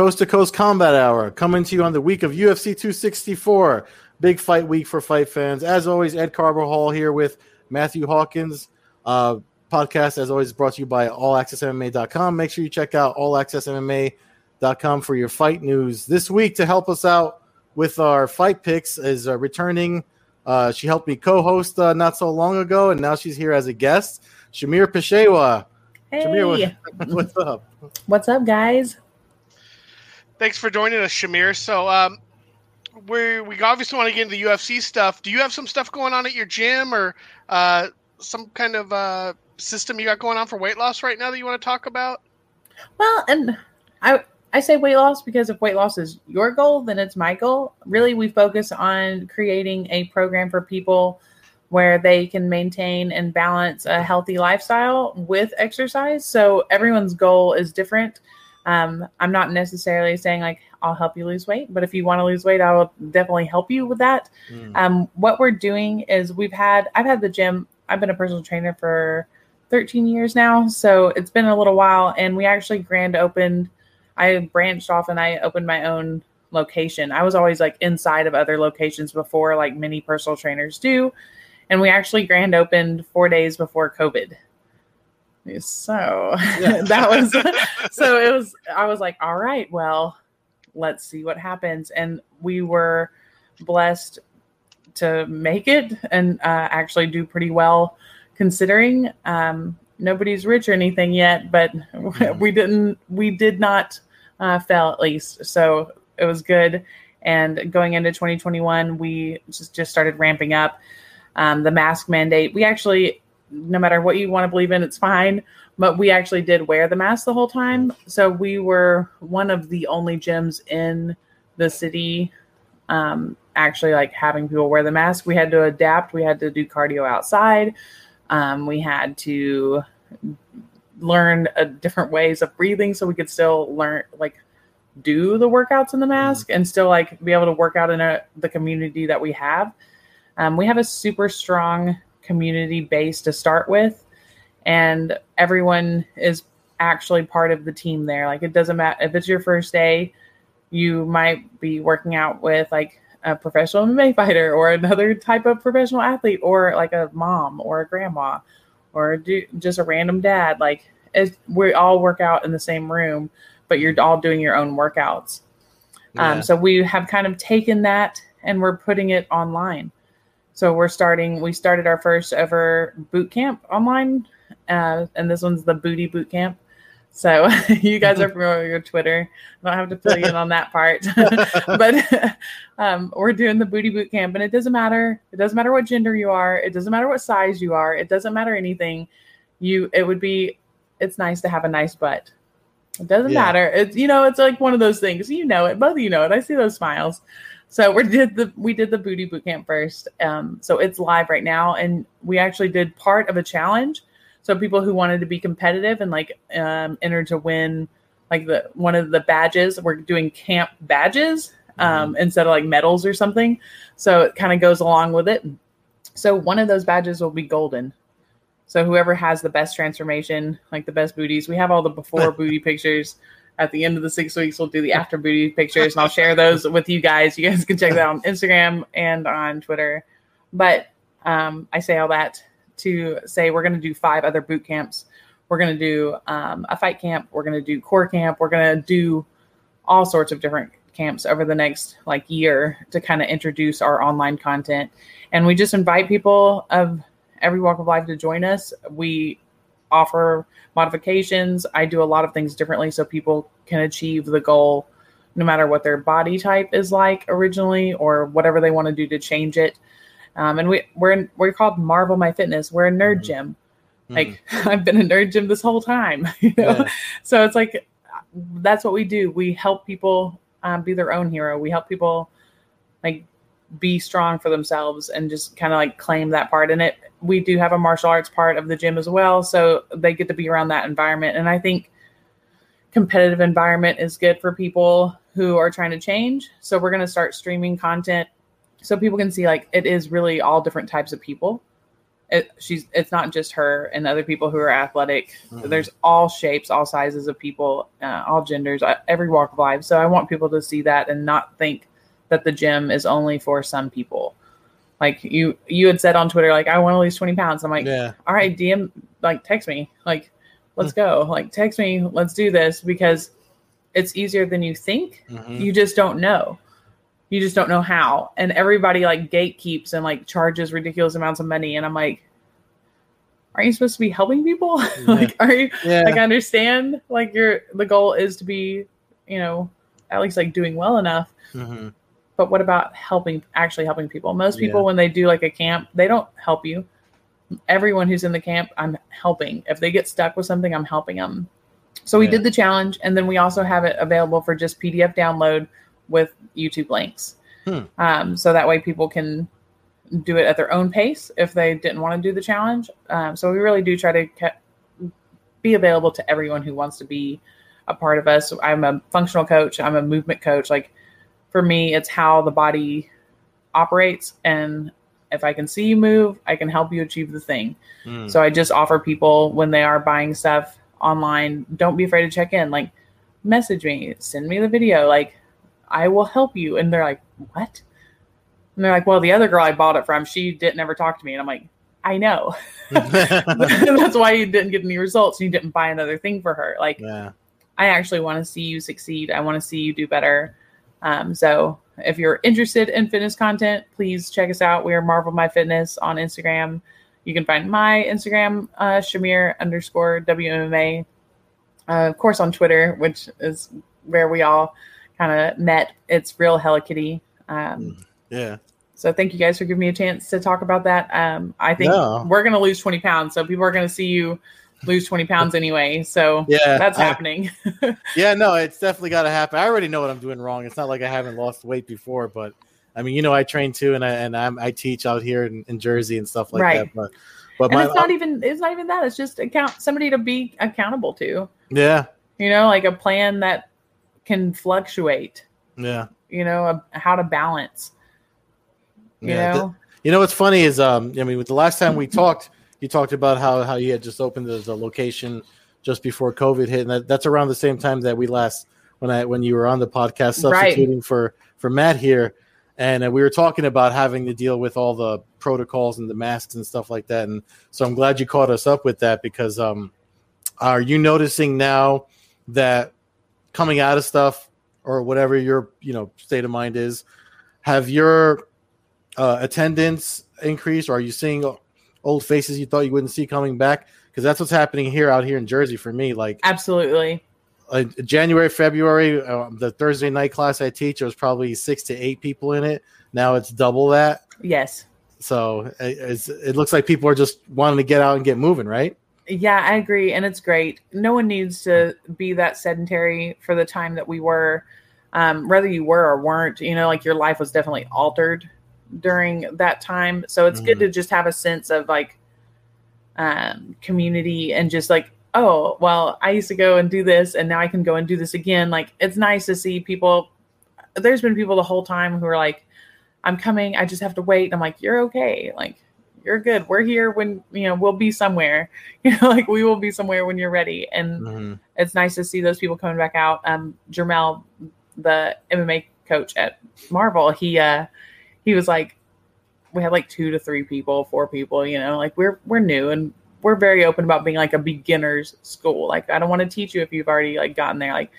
Coast to Coast Combat Hour coming to you on the week of UFC 264. Big fight week for fight fans. As always, Ed Carvajal here with Matthew Hawkins. Uh, podcast, as always, brought to you by allaccessmma.com. Make sure you check out allaccessmma.com for your fight news. This week, to help us out with our fight picks, is uh, returning. Uh, she helped me co host uh, not so long ago, and now she's here as a guest. Shamir Peshewa. Hey. Shamir, what, what's up? What's up, guys? Thanks for joining us, Shamir. So, um, we we obviously want to get into the UFC stuff. Do you have some stuff going on at your gym, or uh, some kind of uh, system you got going on for weight loss right now that you want to talk about? Well, and I I say weight loss because if weight loss is your goal, then it's my goal. Really, we focus on creating a program for people where they can maintain and balance a healthy lifestyle with exercise. So everyone's goal is different. Um, I'm not necessarily saying like I'll help you lose weight, but if you want to lose weight, I will definitely help you with that. Mm. Um, what we're doing is we've had I've had the gym. I've been a personal trainer for 13 years now, so it's been a little while, and we actually grand opened. I branched off and I opened my own location. I was always like inside of other locations before, like many personal trainers do, and we actually grand opened four days before COVID. So yeah. that was so it was I was like, all right, well, let's see what happens. And we were blessed to make it and uh, actually do pretty well considering um, nobody's rich or anything yet, but mm-hmm. we didn't we did not uh, fail at least. So it was good. And going into 2021, we just, just started ramping up um, the mask mandate. We actually no matter what you want to believe in, it's fine. But we actually did wear the mask the whole time. So we were one of the only gyms in the city um, actually like having people wear the mask. We had to adapt. We had to do cardio outside. Um, we had to learn a different ways of breathing so we could still learn like do the workouts in the mask mm-hmm. and still like be able to work out in a, the community that we have. Um, we have a super strong community base to start with and everyone is actually part of the team there like it doesn't matter if it's your first day you might be working out with like a professional MMA fighter or another type of professional athlete or like a mom or a grandma or do, just a random dad like we all work out in the same room but you're all doing your own workouts um, yeah. um, so we have kind of taken that and we're putting it online so we're starting. We started our first ever boot camp online, uh, and this one's the Booty Boot Camp. So you guys are familiar with Twitter. I don't have to fill you in on that part, but um, we're doing the Booty Boot Camp, and it doesn't matter. It doesn't matter what gender you are. It doesn't matter what size you are. It doesn't matter anything. You. It would be. It's nice to have a nice butt. It doesn't yeah. matter. It's you know. It's like one of those things. You know it. Both of you know it. I see those smiles. So we did the we did the booty boot camp first. Um, so it's live right now, and we actually did part of a challenge. So people who wanted to be competitive and like um, enter to win like the one of the badges. We're doing camp badges um, mm-hmm. instead of like medals or something. So it kind of goes along with it. So one of those badges will be golden. So whoever has the best transformation, like the best booties, we have all the before booty pictures at the end of the six weeks, we'll do the after booty pictures and I'll share those with you guys. You guys can check that on Instagram and on Twitter. But um, I say all that to say we're going to do five other boot camps. We're going to do um, a fight camp. We're going to do core camp. We're going to do all sorts of different camps over the next like year to kind of introduce our online content. And we just invite people of every walk of life to join us. We offer modifications. I do a lot of things differently so people can achieve the goal no matter what their body type is like originally or whatever they want to do to change it. Um, and we we're in, we're called Marvel My Fitness. We're a nerd mm-hmm. gym. Like mm-hmm. I've been a nerd gym this whole time, you know. Yeah. So it's like that's what we do. We help people um, be their own hero. We help people like be strong for themselves and just kind of like claim that part in it. We do have a martial arts part of the gym as well, so they get to be around that environment. And I think competitive environment is good for people who are trying to change. So we're going to start streaming content so people can see like it is really all different types of people. it, she's it's not just her and other people who are athletic. Mhm. There's all shapes, all sizes of people, uh, all genders, uh, every walk of life. So I want people to see that and not think that the gym is only for some people. Like you, you had said on Twitter, like I want to lose 20 pounds. I'm like, Yeah. all right, DM, like text me, like let's go, like text me, let's do this because it's easier than you think. Mhm. You just don't know. You just don't know how. And everybody like gatekeeps and like charges ridiculous amounts of money. And I'm like, aren't you supposed to be helping people? like, are you Yeah. like I understand like your the goal is to be, you know, at least like doing well enough. Mhm. But what about helping actually helping people? Most people Yeah. when they do like a camp, they don't help you. Everyone who's in the camp, I'm helping. If they get stuck with something, I'm helping them. So we Yeah. did the challenge and then we also have it available for just PDF download with YouTube links. Hmm. Um, so that way people can do it at their own pace if they didn't want to do the challenge. Um, so we really do try to ke- be available to everyone who wants to be a part of us. I'm a functional coach, I'm a movement coach. Like for me, it's how the body operates. And if I can see you move, I can help you achieve the thing. Mm. So I just offer people when they are buying stuff online, don't be afraid to check in. Like, message me, send me the video. Like, I will help you. And they're like, what? And they're like, well, the other girl I bought it from, she didn't ever talk to me. And I'm like, I know. That's why you didn't get any results. You didn't buy another thing for her. Like, yeah. I actually want to see you succeed. I want to see you do better. Um, so if you're interested in fitness content, please check us out. We are Marvel My Fitness on Instagram. You can find my Instagram, uh, Shamir underscore WMMA. Uh, of course, on Twitter, which is where we all kind of met. It's real Hello Kitty. Um, Yeah. so thank you guys for giving me a chance to talk about that. Um, I think No. we're going to lose 20 pounds. So people are going to see you lose 20 pounds anyway. So Yeah. that's I- happening. Yeah, no, it's definitely got to happen. I already know what I'm doing wrong. It's not like I haven't lost weight before, but I mean, you know, I train too, and I and I'm, I teach out here in, in Jersey and stuff like Right. that. But but my it's not even it's not even that it's just account somebody to be accountable to yeah you know like a plan that can fluctuate yeah you know a, how to balance you yeah. know You know what's funny is um I mean with the last time we talked, you talked about how how you had just opened the, the location just before COVID hit, and that, that's around the same time that we last when I when you were on the podcast Right. substituting for for Matt here, and uh, we were talking about having to deal with all the protocols and the masks and stuff like that, and so I'm glad you caught us up with that because um are you noticing now that coming out of stuff or whatever your you know state of mind is have your uh, attendance increased? Or are you seeing old faces you thought you wouldn't see coming back? Because that's what's happening here out here in jersey for me like absolutely. Uh, january february uh, the thursday night class i teach there was probably six to eight people in it. Now it's double that. Yes. So it, it's, it looks like people are just wanting to get out and get moving right yeah i agree and it's great. No one needs to be that sedentary for the time that we were. Um, whether you were or weren't you know like your life was definitely altered during that time. So it's good Mhm. to just have a sense of like um, community and just like oh well i used to go and do this and now i can go and do this again. Like it's nice to see people there's been people the whole time who are like i'm coming i just have to wait. I'm like you're okay. Like you're good. We're here when you know we'll be somewhere. You know like we will be somewhere when you're ready. And mm-hmm. it's nice to see those people coming back out. Um jermel the mma coach at marvel he uh he was like we had like two to three people four people you know like we're we're new and we're very open about being like a beginner's school. Like i don't want to teach you if you've already like gotten there. Like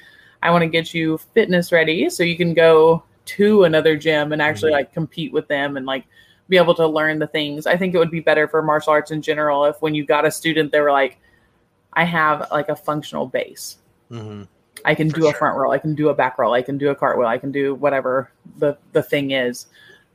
i want to get you fitness ready so you can go to another gym and actually Mhm. like compete with them and like be able to learn the things i think it would be better for martial arts in general if when you got a student they were like i have like a functional base Mm-hmm. I can For do a front roll, I can do a back roll, I can do a cartwheel, I can do whatever the the thing is.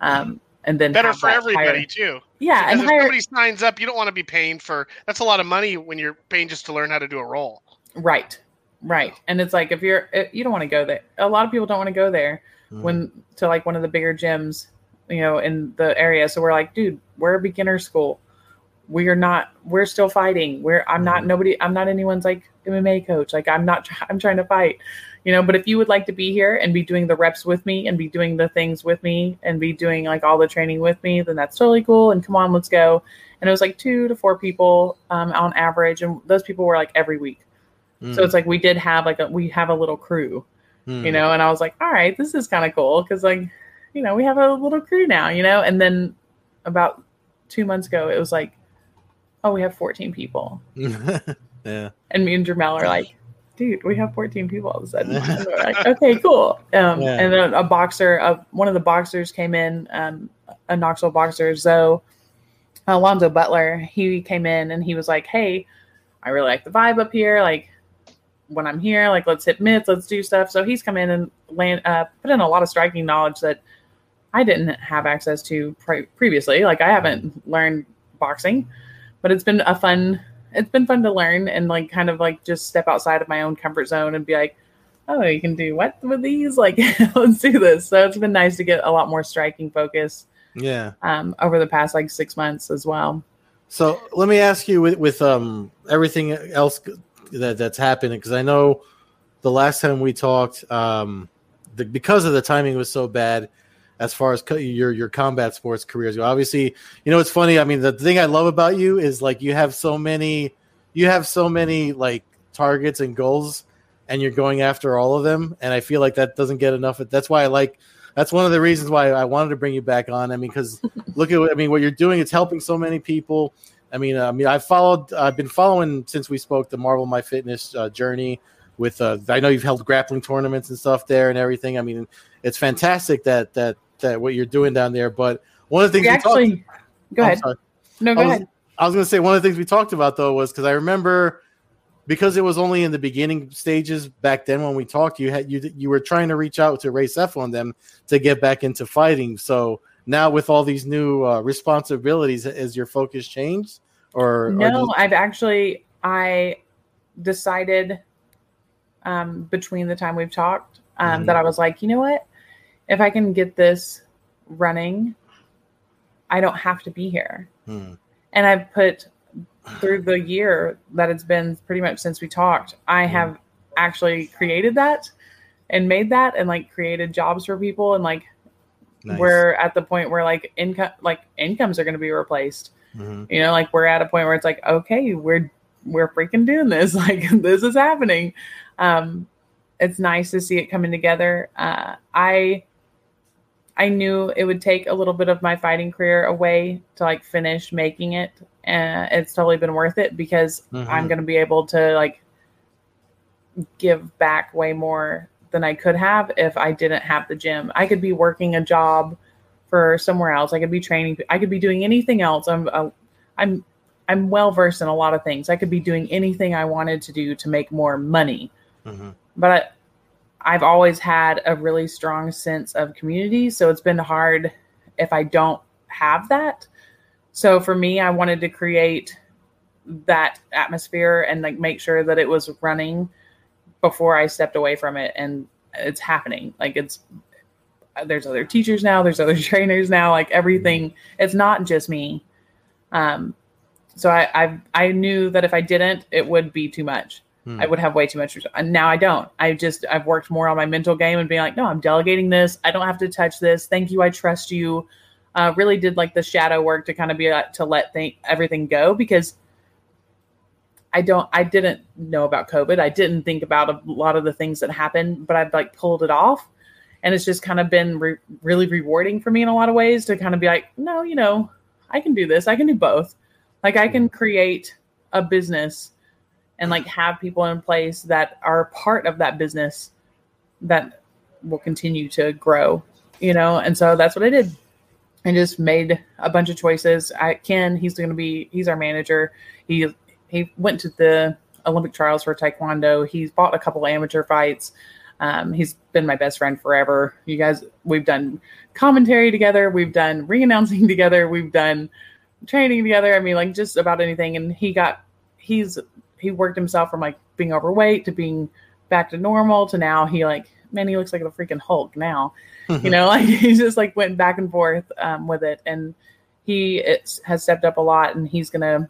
Um, and then Better for everybody higher- too. yeah, Because and if higher somebody signs up, you don't want to be paying for. That's a lot of money when you're paying just to learn how to do a roll. right, right. And it's like if you're you don't want to go there. A lot of people don't want to go there Mm-hmm. when to like one of the bigger gyms, you know, in the area. So we're like, dude, we're a beginner school. We are not. We're still fighting. We're. I'm not Mhm. nobody. I'm not anyone's like MMA coach. Like I'm not. I'm trying to fight. you know. But if you would like to be here and be doing the reps with me and be doing the things with me and be doing like all the training with me, then that's totally cool. And come on, let's go. And it was like two to four people um, on average, and those people were like every week. Mm. So it's like we did have like a we have a little crew, Mm. you know. And I was like, all right, this is kind of cool because like, you know, we have a little crew now, you know. And then about two months ago, it was like, oh, we have 14 people. yeah. And me and Jamel are like, dude, we have 14 people all of a sudden. Like, okay, cool. Um, Yeah. And then a boxer, uh, one of the boxers came in, um, a Knoxville boxer, Zoe, Alonzo Butler. He came in and he was like, hey, I really like the vibe up here. Like, when I'm here, like, let's hit mitts, let's do stuff. So he's come in and land, uh, put in a lot of striking knowledge that I didn't have access to pre- previously. Like, I haven't learned boxing, but it's been a fun it's been fun to learn and like kind of like just step outside of my own comfort zone and be like, oh, you can do what with these? Like, let's do this. So it's been nice to get a lot more striking focus Yeah. um, over the past like six months as well. So let me ask you with, with um everything else that that's happening because I know the last time we talked, um, the, because of the timing was so bad as far as co- your your combat sports careers go. Obviously, you know it's funny. I mean, the thing I love about you is like you have so many, you have so many like targets and goals, and you're going after all of them. And I feel like that doesn't get enough. That's why I like. That's one of the reasons why I wanted to bring you back on. I mean, because look at what I mean. What you're doing, it's helping so many people. I mean, I mean, I followed. I've been following since we spoke the Marvel My Fitness uh, journey. With uh, I know you've held grappling tournaments and stuff there and everything. I mean, it's fantastic that that that what you're doing down there. But one of the things We we actually, talked, go ahead. No, go I was, ahead. I was going to say one of the things we talked about though was because I remember because it was only in the beginning stages back then when we talked. You had you you were trying to reach out to Ray Sefo and them to get back into fighting. So now with all these new uh, responsibilities, has your focus changed? Or No, I've actually I decided um, between the time we've talked um, Mhm. that I was like, you know what? If I can get this running, I don't have to be here. Hmm. And I've put through the year that it's been pretty much since we talked, I Mhm. have actually created that and made that and like created jobs for people and like Nice. we're at the point where like income like incomes are going to be replaced Mhm. you know like we're at a point where it's like okay we're we're freaking doing this like this is happening um it's nice to see it coming together uh i i knew it would take a little bit of my fighting career away to like finish making it and it's totally been worth it because Mhm. i'm going to be able to like give back way more than i could have if i didn't have the gym i could be working a job for somewhere else. I could be training. I could be doing anything else. I'm uh, I'm I'm well versed in a lot of things. I could be doing anything I wanted to do to make more money. Mhm. But I've always had a really strong sense of community, so it's been hard if I don't have that. So for me, I wanted to create that atmosphere and like make sure that it was running before I stepped away from it and it's happening. Like it's there's other teachers now, there's other trainers now, like everything. It's not just me. Um, so I, I I knew that if I didn't, it would be too much. Hmm. I would have way too much. And now I don't. I just I've worked more on my mental game and being like, no, I'm delegating this. I don't have to touch this. Thank you. I trust you. Uh, really did like the shadow work to kind of be like, to let think everything go because I don't I didn't know about COVID. I didn't think about a lot of the things that happened, but I've like pulled it off and it's just kind of been re- really rewarding for me in a lot of ways to kind of be like no you know i can do this i can do both like i can create a business and like have people in place that are part of that business that will continue to grow you know? And so that's what i did. I just made a bunch of choices. I ken he's going to be he's our manager. He he went to the olympic trials for taekwondo. He's bought a couple amateur fights. Um, he's been my best friend forever. You guys, we've done commentary together, we've done ring announcing together, we've done training together. I mean, like just about anything. And he got, he's, he worked himself from like being overweight to being back to normal to now he like, man, he looks like a freaking Hulk now. you know, like he just like went back and forth um, with it. And he it's, has stepped up a lot and he's to,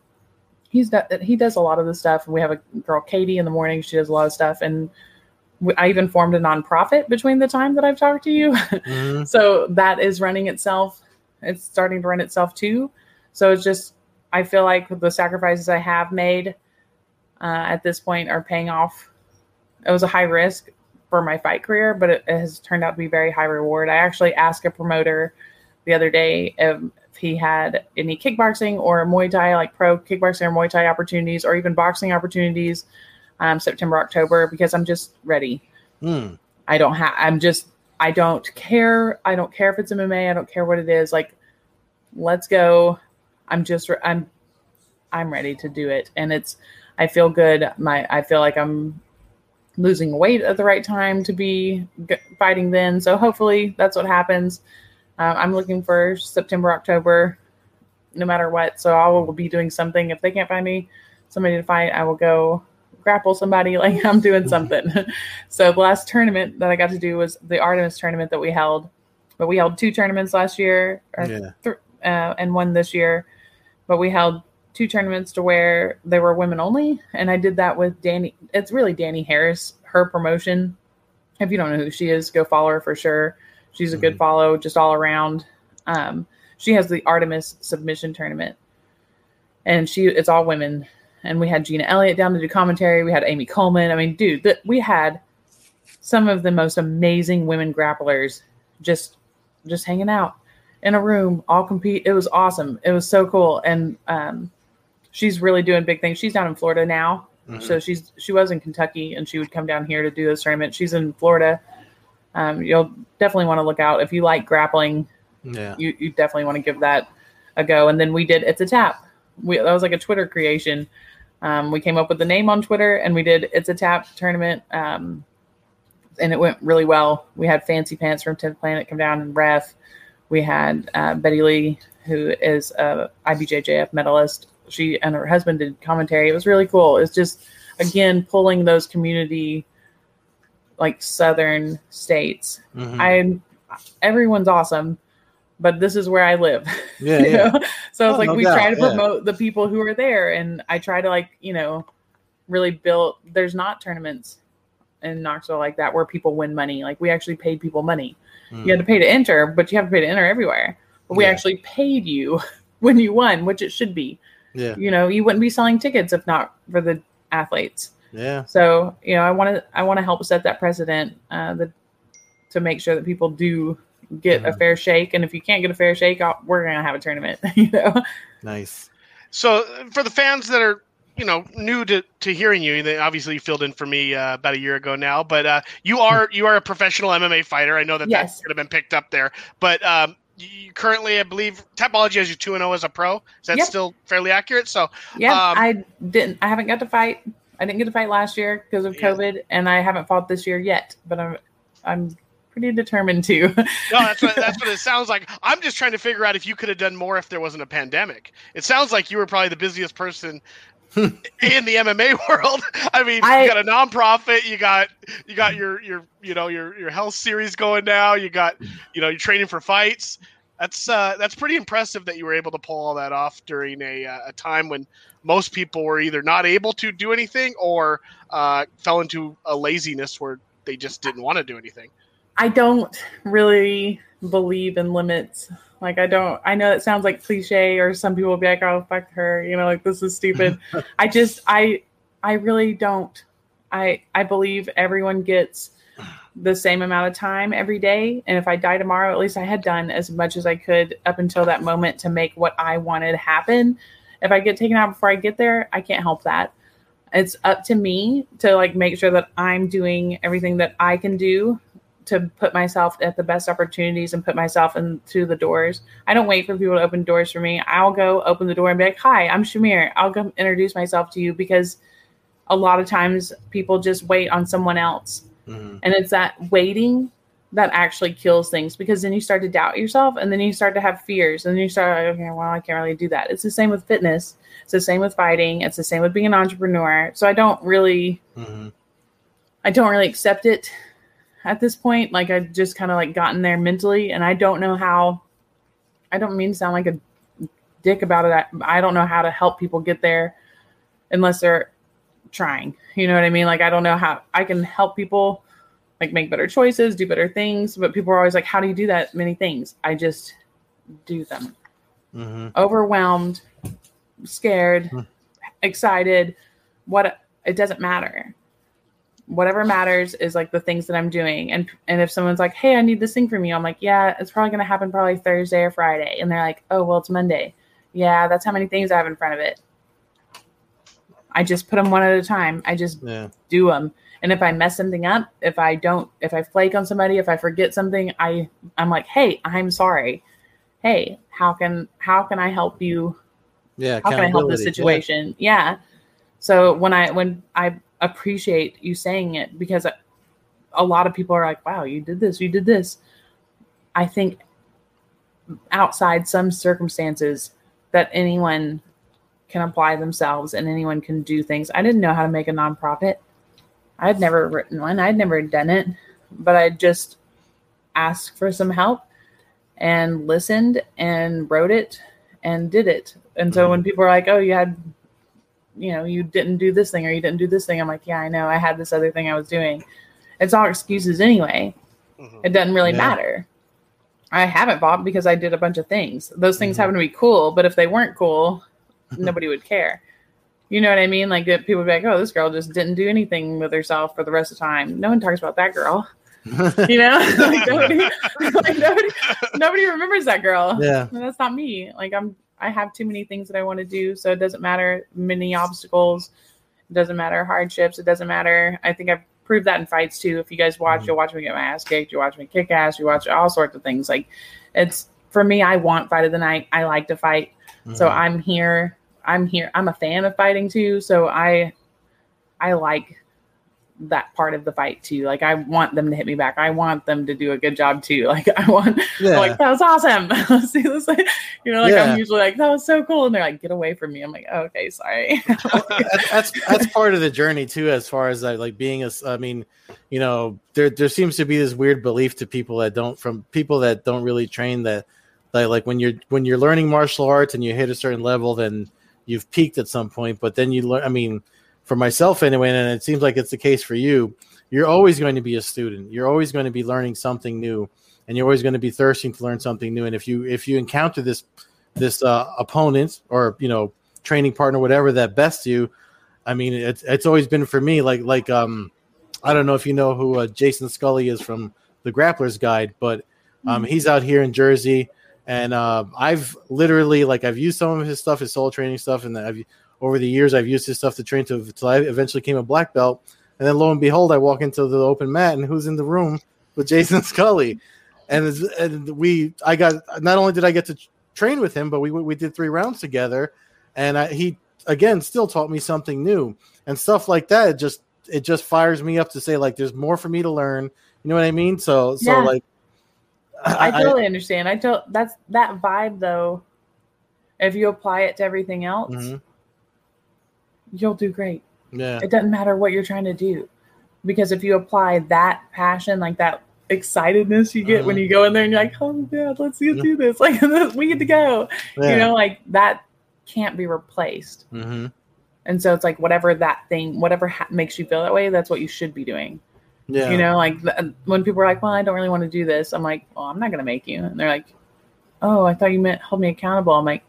he's he does a lot of the stuff. And we have a girl, Katie, in the morning. She does a lot of stuff. And I even formed a nonprofit between the time that I've talked to you. Mm-hmm. so that is running itself. It's starting to run itself too. So it's just, I feel like the sacrifices I have made uh, at this point are paying off. It was a high risk for my fight career, but it, it has turned out to be very high reward. I actually asked a promoter the other day if, if he had any kickboxing or Muay Thai, like pro kickboxing or Muay Thai opportunities, or even boxing opportunities, um, September, October, because I'm just ready. Mm. I don't have. I'm just. I don't care. I don't care if it's MMA. I don't care what it is. Like, let's go. I'm just. re- I'm. I'm ready to do it, and it's. I feel good. My. I feel like I'm losing weight at the right time to be g- fighting then. So hopefully that's what happens. Uh, I'm looking for September, October, no matter what. So I will be doing something. If they can't find me somebody to fight, I will go grapple somebody. Like I'm doing something. so the last tournament that I got to do was the Artemis tournament that we held. But we held two tournaments last year, or Yeah. th- uh, and one this year. But we held two tournaments to where they were women only, and I did that with Danny. It's really Danny Harris, her promotion. If you don't know who she is, go follow her for sure. She's a good Mhm. follow, just all around. Um, she has the Artemis submission tournament, and she it's all women. And we had Gina Elliott down to do commentary. We had Amy Coleman. I mean, dude, th- we had some of the most amazing women grapplers just just hanging out in a room, all compete. It was awesome. It was so cool. And um, she's really doing big things. She's down in Florida now. Mhm. So she's she was in Kentucky and she would come down here to do this tournament. She's in Florida. Um, you'll definitely want to look out if you like grappling. yeah. You you definitely want to give that a go. And then we did it's a tap. We that was like a Twitter creation. Um, we came up with the name on Twitter and we did it's a tap tournament. Um, and it went really well. We had Fancy Pants from 10th Planet come down and ref. We had uh, Betty Lee, who is a IBJJF medalist. She and her husband did commentary. It was really cool. It's just again pulling those community, like southern states. Mhm. I everyone's awesome, but this is where I live. yeah, yeah. So it's Oh, like no we doubt, try to yeah. promote the people who are there, and I try to like you know really build. There's not tournaments in Knoxville like that where people win money. Like we actually paid people money. You had to pay to enter, but you have to pay to enter everywhere. But we Yeah. actually paid you when you won, which it should be. Yeah. You know, you wouldn't be selling tickets if not for the athletes. Yeah. So you know, I want to I want to help set that precedent uh, the, to make sure that people do get a Mhm. fair shake. And if you can't get a fair shake, I'll, we're gonna have a tournament. You know. Nice. So for the fans that are you know new to, to hearing you, and they obviously filled in for me uh, about a year ago now. But uh, you are you are a professional MMA fighter. I know that Yes. that could have been picked up there, but um, you currently, I believe, Tapology has you two and zero as a pro. Is that Yep. still fairly accurate? So Yeah, Um, I didn't. I haven't got to fight. I didn't get to fight last year because of Yeah. COVID, and I haven't fought this year yet. But I'm I'm pretty determined to. no, that's what that's what it sounds like. I'm just trying to figure out if you could have done more if there wasn't a pandemic. It sounds like you were probably the busiest person in the MMA world. I mean, I- you got a nonprofit, you got you got your your you know your your health series going now, you got you know you're training for fights. That's uh that's pretty impressive that you were able to pull all that off during a uh, a time when most people were either not able to do anything or uh, fell into a laziness where they just didn't want to do anything. I don't really believe in limits. Like I don't. I know it sounds like cliche, or some people will be like, "Oh, fuck her," you know, like this is stupid. I just, I, I really don't. I, I believe everyone gets the same amount of time every day, and if I die tomorrow, at least I had done as much as I could up until that moment to make what I wanted happen. If I get taken out before I get there, I can't help that. It's up to me to like make sure that I'm doing everything that I can do to put myself at the best opportunities and put myself into the doors. I don't wait for people to open doors for me. I'll go open the door and be like, "Hi, I'm Shamir. I'll go introduce myself to you because a lot of times people just wait on someone else. Mhm. And it's that waiting that actually kills things because then you start to doubt yourself and then you start to have fears and then you start like, okay, well, I can't really do that. It's the same with fitness. It's the same with fighting. It's the same with being an entrepreneur. So I don't really Mhm. I don't really accept it at this point. Like I've just kind of like gotten there mentally, and I don't know how. I don't mean to sound like a dick about it. I, I don't know how to help people get there unless they're trying. You know what I mean? Like I don't know how I can help people like make better choices, do better things. But people are always like, How do you do that many things? I just do them. hmm Overwhelmed, scared, Hmm. excited. What it doesn't matter. Whatever matters is like the things that I'm doing. And and if someone's like, Hey, I need this thing from you, I'm like, Yeah, it's probably gonna happen probably Thursday or Friday. And they're like, Oh, well, it's Monday. Yeah, that's how many things I have in front of it. I just put them one at a time. I just Yeah. do them. And if I mess something up, if I don't, if I flake on somebody, if I forget something, I I'm like, hey, I'm sorry. Hey, how can how can I help you? Yeah. How can I help this situation? Yeah. So when I when I appreciate you saying it because a, lot of people are like, wow, you did this, you did this. I think outside some circumstances that anyone can apply themselves and anyone can do things. I didn't know how to make a nonprofit. I had never written one. I'd never done it, but I just asked for some help and listened and wrote it and did it. And so mm-hmm. when people are like, "Oh, you had you know, you didn't do this thing or you didn't do this thing." I'm like, "Yeah, I know. I had this other thing I was doing." It's all excuses anyway. Mhm. It doesn't really Yeah. matter. I haven't bought because I did a bunch of things. Those things Mhm. happen to be cool, but if they weren't cool, nobody would care. You know what I mean? Like people would be like, "Oh, this girl just didn't do anything with herself for the rest of the time." No one talks about that girl. You know, like nobody, like nobody, nobody remembers that girl. yeah. And that's not me. Like I'm, I have too many things that I want to do, so it doesn't matter many obstacles. It doesn't matter hardships. It doesn't matter. I think I've proved that in fights too. If you guys watch, Mhm. you'll watch me get my ass kicked. You watch me kick ass. You watch all sorts of things. Like it's for me. I want fight of the night. I like to fight. So Mhm. I'm here. I'm here. I'm a fan of fighting too. So I, I like that part of the fight too. Like I want them to hit me back. I want them to do a good job too. Like I want yeah. like that was awesome. See this, you know, like Yeah. I'm usually like that was so cool, and they're like, get away from me. I'm like, oh, okay, sorry. That's that's part of the journey too as far as like, like being a. I mean you know there there seems to be this weird belief to people that don't from people that don't really train that like like when you're when you're learning martial arts and you hit a certain level then you've peaked at some point but then you learn i mean for myself anyway and it seems like it's the case for you you're always going to be a student. You're always going to be learning something new and you're always going to be thirsting to learn something new. And if you if you encounter this this uh, opponent or you know training partner whatever that bests you i mean it's it's always been for me like like um i don't know if you know who uh, jason scully is from the grapplers guide but um he's out here in jersey and uh, i've literally like i've used some of his stuff his soul training stuff and i've over the years i've used his stuff to train to until i eventually came a black belt and then lo and behold i walk into the open mat and who's in the room with jason scully and, and we i got not only did i get to train with him but we we did three rounds together and I, he again still taught me something new and stuff like that it just it just fires me up to say like there's more for me to learn you know what i mean so so Yeah. like I totally understand. I don't. that's that vibe though. If you apply it to everything else, Mhm. You'll do great. yeah It doesn't matter what you're trying to do, because if you apply that passion, like that excitedness you get when Mhm. you go in there and you're like, "Oh my God, let's Yeah. do this!" Like we get to go. yeah. You know, like that can't be replaced. hmm And so it's like whatever that thing, whatever ha- makes you feel that way, that's what you should be doing. yeah You know, like th- when people are like, "Well, I don't really want to do this," I'm like, "Well, I'm not going to make you." And they're like, "Oh, I thought you meant hold me accountable." I'm like,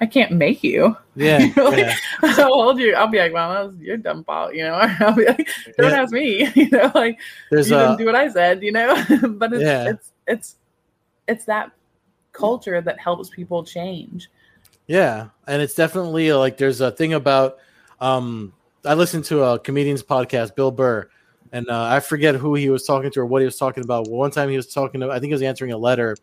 "I can't make you. yeah, You're like- yeah. I'll hold you." I'll be like, "Well, that was your dumb fault," you know. I'll be like, "Don't Yeah. ask me," you know, like there's you a didn't do what I said, you know. but it's, Yeah. it's it's it's that culture that helps people change. Yeah, and it's definitely uh, like there's a thing about um I listened to a comedian's podcast, Bill Burr, and uh, I forget who he was talking to or what he was talking about. One time he was talking to I think he was answering a letter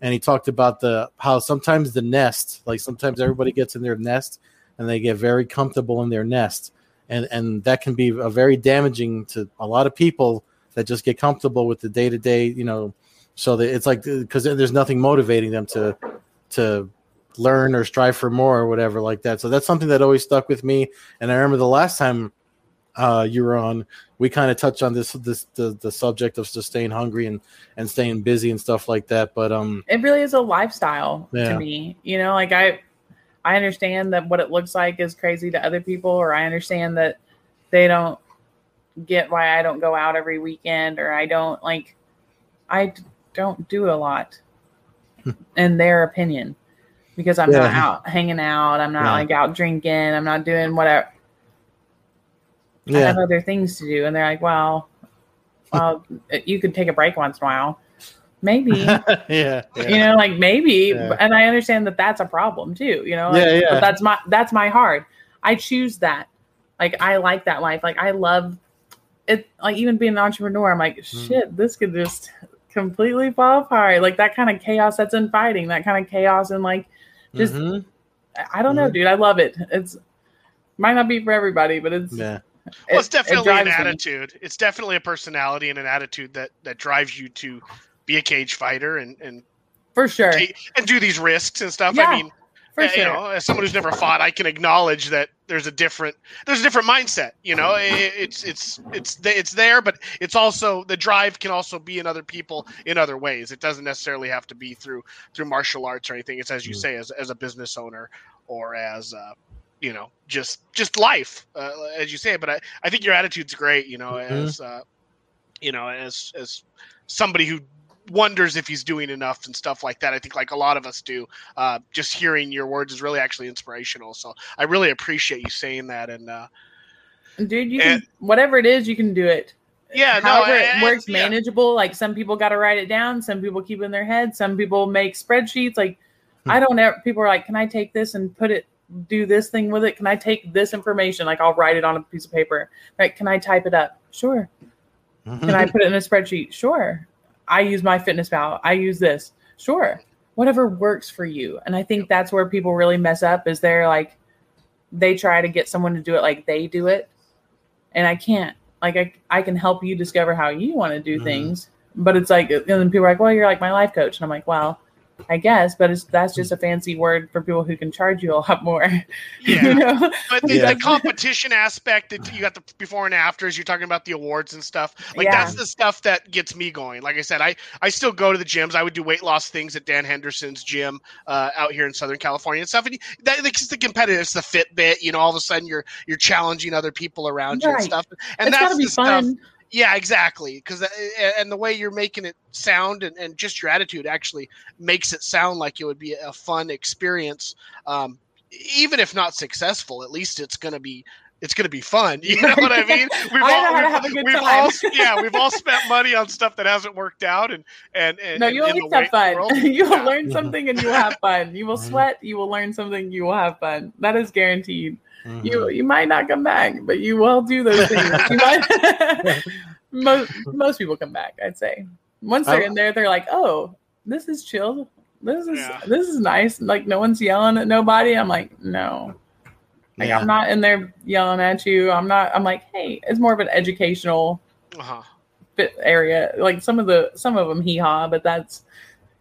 and he talked about the how sometimes the nest, like sometimes everybody gets in their nest and they get very comfortable in their nest. And and that can be a very damaging to a lot of people that just get comfortable with the day-to-day, you know, so that it's like because there's nothing motivating them to to learn or strive for more or whatever like that. So that's something that always stuck with me. And I remember the last time uh, you were on, we kind of touched on this this the, the subject of just staying hungry and and staying busy and stuff like that. But um, it really is a lifestyle Yeah. to me you know like i i understand that what it looks like is crazy to other people or i understand that they don't get why I don't go out every weekend or I don't like I d- don't do a lot in their opinion because I'm not out hanging out, I'm not Yeah. like out drinking, I'm not doing whatever. I have other things to do and they're like, "Well, well, you could take a break once in a while." Maybe yeah. Yeah. you know like maybe Yeah. and i understand that that's a problem too you know like, Yeah, yeah. but that's my that's my heart i choose that like i like that life like i love it like even being an entrepreneur i'm like Mm. shit this could just completely fall apart like that kind of chaos that's in fighting that kind of chaos and like just Mhm. i don't know Mhm. dude i love it it's might not be for everybody but it's Yeah. Well, it's it- it definitely an drives me. attitude. It's definitely a personality and an attitude that that drives you to be a cage fighter and and for sure take- and do these risks and stuff. Yeah, I mean, for uh, sure you know, as someone who's never fought, I can acknowledge that there's a different there's a different mindset. You know, It- it's it's it's it's there, but it's also the drive can also be in other people in other ways. It doesn't necessarily have to be through through martial arts or anything. It's as you Mm. say, as as a business owner or as uh, you know, just just life, uh, as you say. But I I think your attitude's great. You know, Mhm. as uh, you know, as as somebody who wonders if he's doing enough and stuff like that. I think like a lot of us do. Uh, just hearing your words is really actually inspirational. So I really appreciate you saying that. And uh, dude you And- can whatever it is you can do it yeah, no, however and- it works yeah. manageable like some people got to write it down some people keep it in their head some people make spreadsheets like Hmm. i don't ever people are like can i take this and put it do this thing with it? Can i take this information? Like i'll write it on a piece of paper right? Can i type it up? Sure. Can i put it in a spreadsheet? Sure. I use my fitness pal. I use this. Sure. Whatever works for you. And i think that's where people really mess up is they're like they try to get someone to do it like they do it. And i can't. Like i, I can help you discover how you want to do Mhm. things but it's like and then people are like well you're like my life coach. And i'm like well i guess but it's that's just a fancy word for people who can charge you a lot more Yeah. you know But the, Yeah. the competition aspect that you got the before and afters, you're talking about the awards and stuff. Like Yeah. that's the stuff that gets me going. Like I said, I I still go to the gyms. I would do weight loss things at Dan Henderson's gym uh, out here in Southern California and stuff. And that it's the competitive, it's the Fitbit. You know, all of a sudden you're you're challenging other people around you and stuff. And it's that's gotta be the stuff. Yeah, exactly. Because and the way you're making it sound and, and just your attitude actually makes it sound like it would be a fun experience. Um, even if not successful, at least it's gonna be it's gonna be fun. You know what I mean? We've I all we've, have a good we've time. all yeah we've all spent money on stuff that hasn't worked out and and, and no you'll in at the least have fun you will Yeah. learn something and you will have fun you will sweat you will learn something you will have fun that is guaranteed Mhm. you you might not come back, but you will do those things. Might, most most people come back, I'd say. Once they're I- in there, they're like, "Oh, this is chill. This is Yeah. this is nice. Like no one's yelling at nobody." I'm like, "No, like Yeah. I'm not in there yelling at you. I'm not. I'm like, hey, it's more of an educational Uh-huh. fit area. Like some of the some of them hee haw, but that's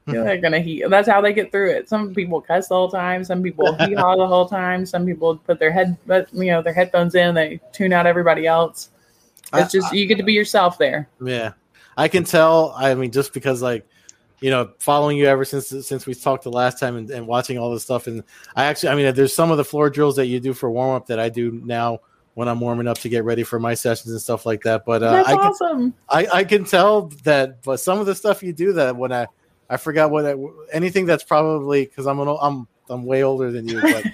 you know, they're gonna hee. That's how they get through it. Some people cuss the whole time. Some people hee haw the whole time. Some people put their head, but you know, their headphones in. They tune out everybody else. It's I- just you get to be yourself there. Yeah, I can tell. I mean, just because like, you know, following you ever since since we talked the last time and, and watching all this stuff, and I actually, I mean, there's some of the floor drills that you do for warm up that I do now when I'm warming up to get ready for my sessions and stuff like that. But uh, That's I can awesome. I, I can tell that, but some of the stuff you do that when I I forgot what I, anything that's probably because I'm an I'm I'm way older than you, but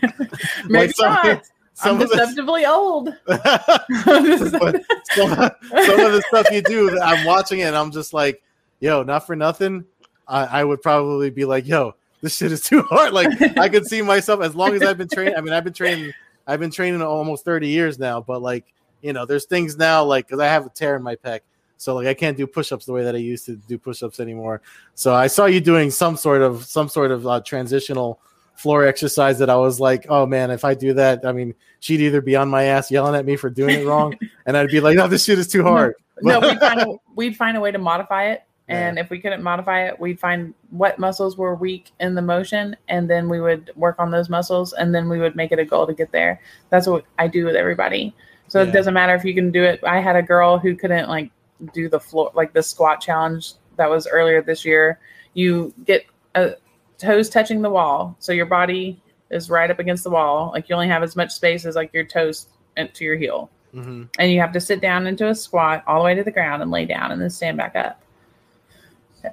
Maybe some- some I'm of the deceptively old. some, of- some of the stuff you do, I'm watching it and I'm just like, yo, not for nothing. I, I would probably be like, yo, this shit is too hard. Like I could see myself as long as I've been training. I mean, I've been training, I've been training almost 30 years now, but like, you know, there's things now like because I have a tear in my pec. So like I can't do push-ups the way that I used to do push-ups anymore. So I saw you doing some sort of some sort of uh, transitional floor exercise that I was like, oh man, if I do that, I mean, she'd either be on my ass yelling at me for doing it wrong, and I'd be like, no, this shit is too hard. no, we'd find, a, we'd find a way to modify it. And if we couldn't modify it, we'd find what muscles were weak in the motion, and then we would work on those muscles, and then we would make it a goal to get there. That's what I do with everybody. So Yeah. it doesn't matter if you can do it. I had a girl who couldn't like do the floor, like the squat challenge that was earlier this year. You get uh, toes touching the wall, so your body is right up against the wall. Like you only have as much space as like your toes to your heel hmm and you have to sit down into a squat all the way to the ground and lay down and then stand back up.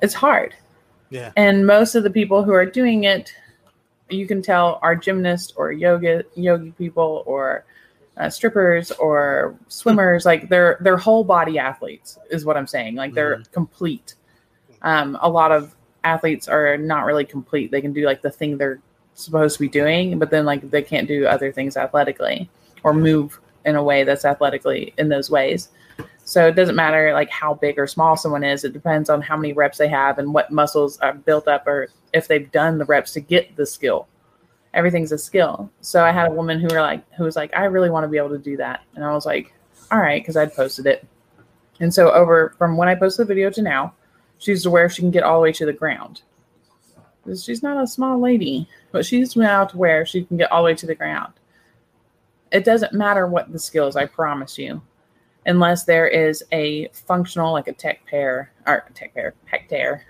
It's hard. Yeah. And most of the people who are doing it, you can tell are gymnasts or yoga yogi people or uh, strippers or swimmers. like they're they're whole body athletes is what I'm saying. Like they're complete. Um, a lot of athletes are not really complete. They can do like the thing they're supposed to be doing, but then like they can't do other things athletically or move in a way that's athletically in those ways. So it doesn't matter like how big or small someone is. It depends on how many reps they have and what muscles are built up or if they've done the reps to get the skill. Everything's a skill. So I had a woman who were like who was like, I really want to be able to do that. And I was like, all right, because I'd posted it. And so over from when I posted the video to now, she's to where she can get all the way to the ground. She's not a small lady, but she's now to where she can get all the way to the ground. It doesn't matter what the skill is, I promise you, unless there is a functional, like a tech pair or tech pair, pec tear,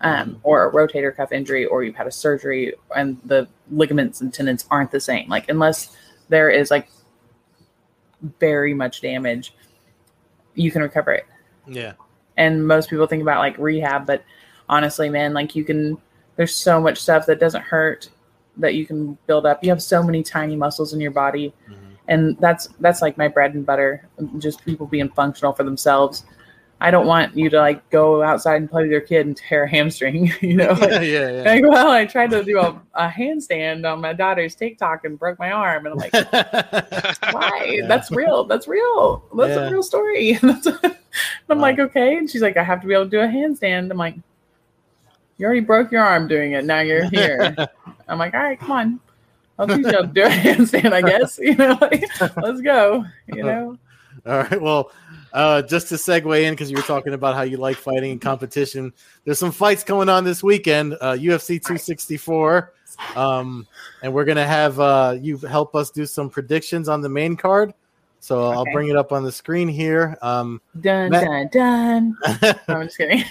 um, or a rotator cuff injury, or you've had a surgery and the ligaments and tendons aren't the same. Like, unless there is like very much damage, you can recover it Yeah. and most people think about like rehab but honestly man like you can there's so much stuff that doesn't hurt that you can build up you have so many tiny muscles in your body Mhm. And that's that's like my bread and butter just people being functional for themselves i don't want you to like go outside and play with your kid and tear a hamstring you know yeah, like, yeah, yeah. like, well i tried to do a, a handstand on my daughter's tiktok and broke my arm and i'm like why? Yeah. That's real. That's real. That's Yeah. a real story. That's I'm Wow. like, okay. And she's like, I have to be able to do a handstand. I'm like, you already broke your arm doing it. Now you're here. I'm like, all right, come on. I'll teach you how to do a handstand, I guess. You know, like, let's go. You know, All right. Well, uh, just to segue in, because you were talking about how you like fighting and competition, there's some fights going on this weekend. Uh, UFC 264, um, and we're gonna have uh, you help us do some predictions on the main card. So I'll bring it up on the screen here. Um, dun Matt- dun dun. No, I'm just kidding.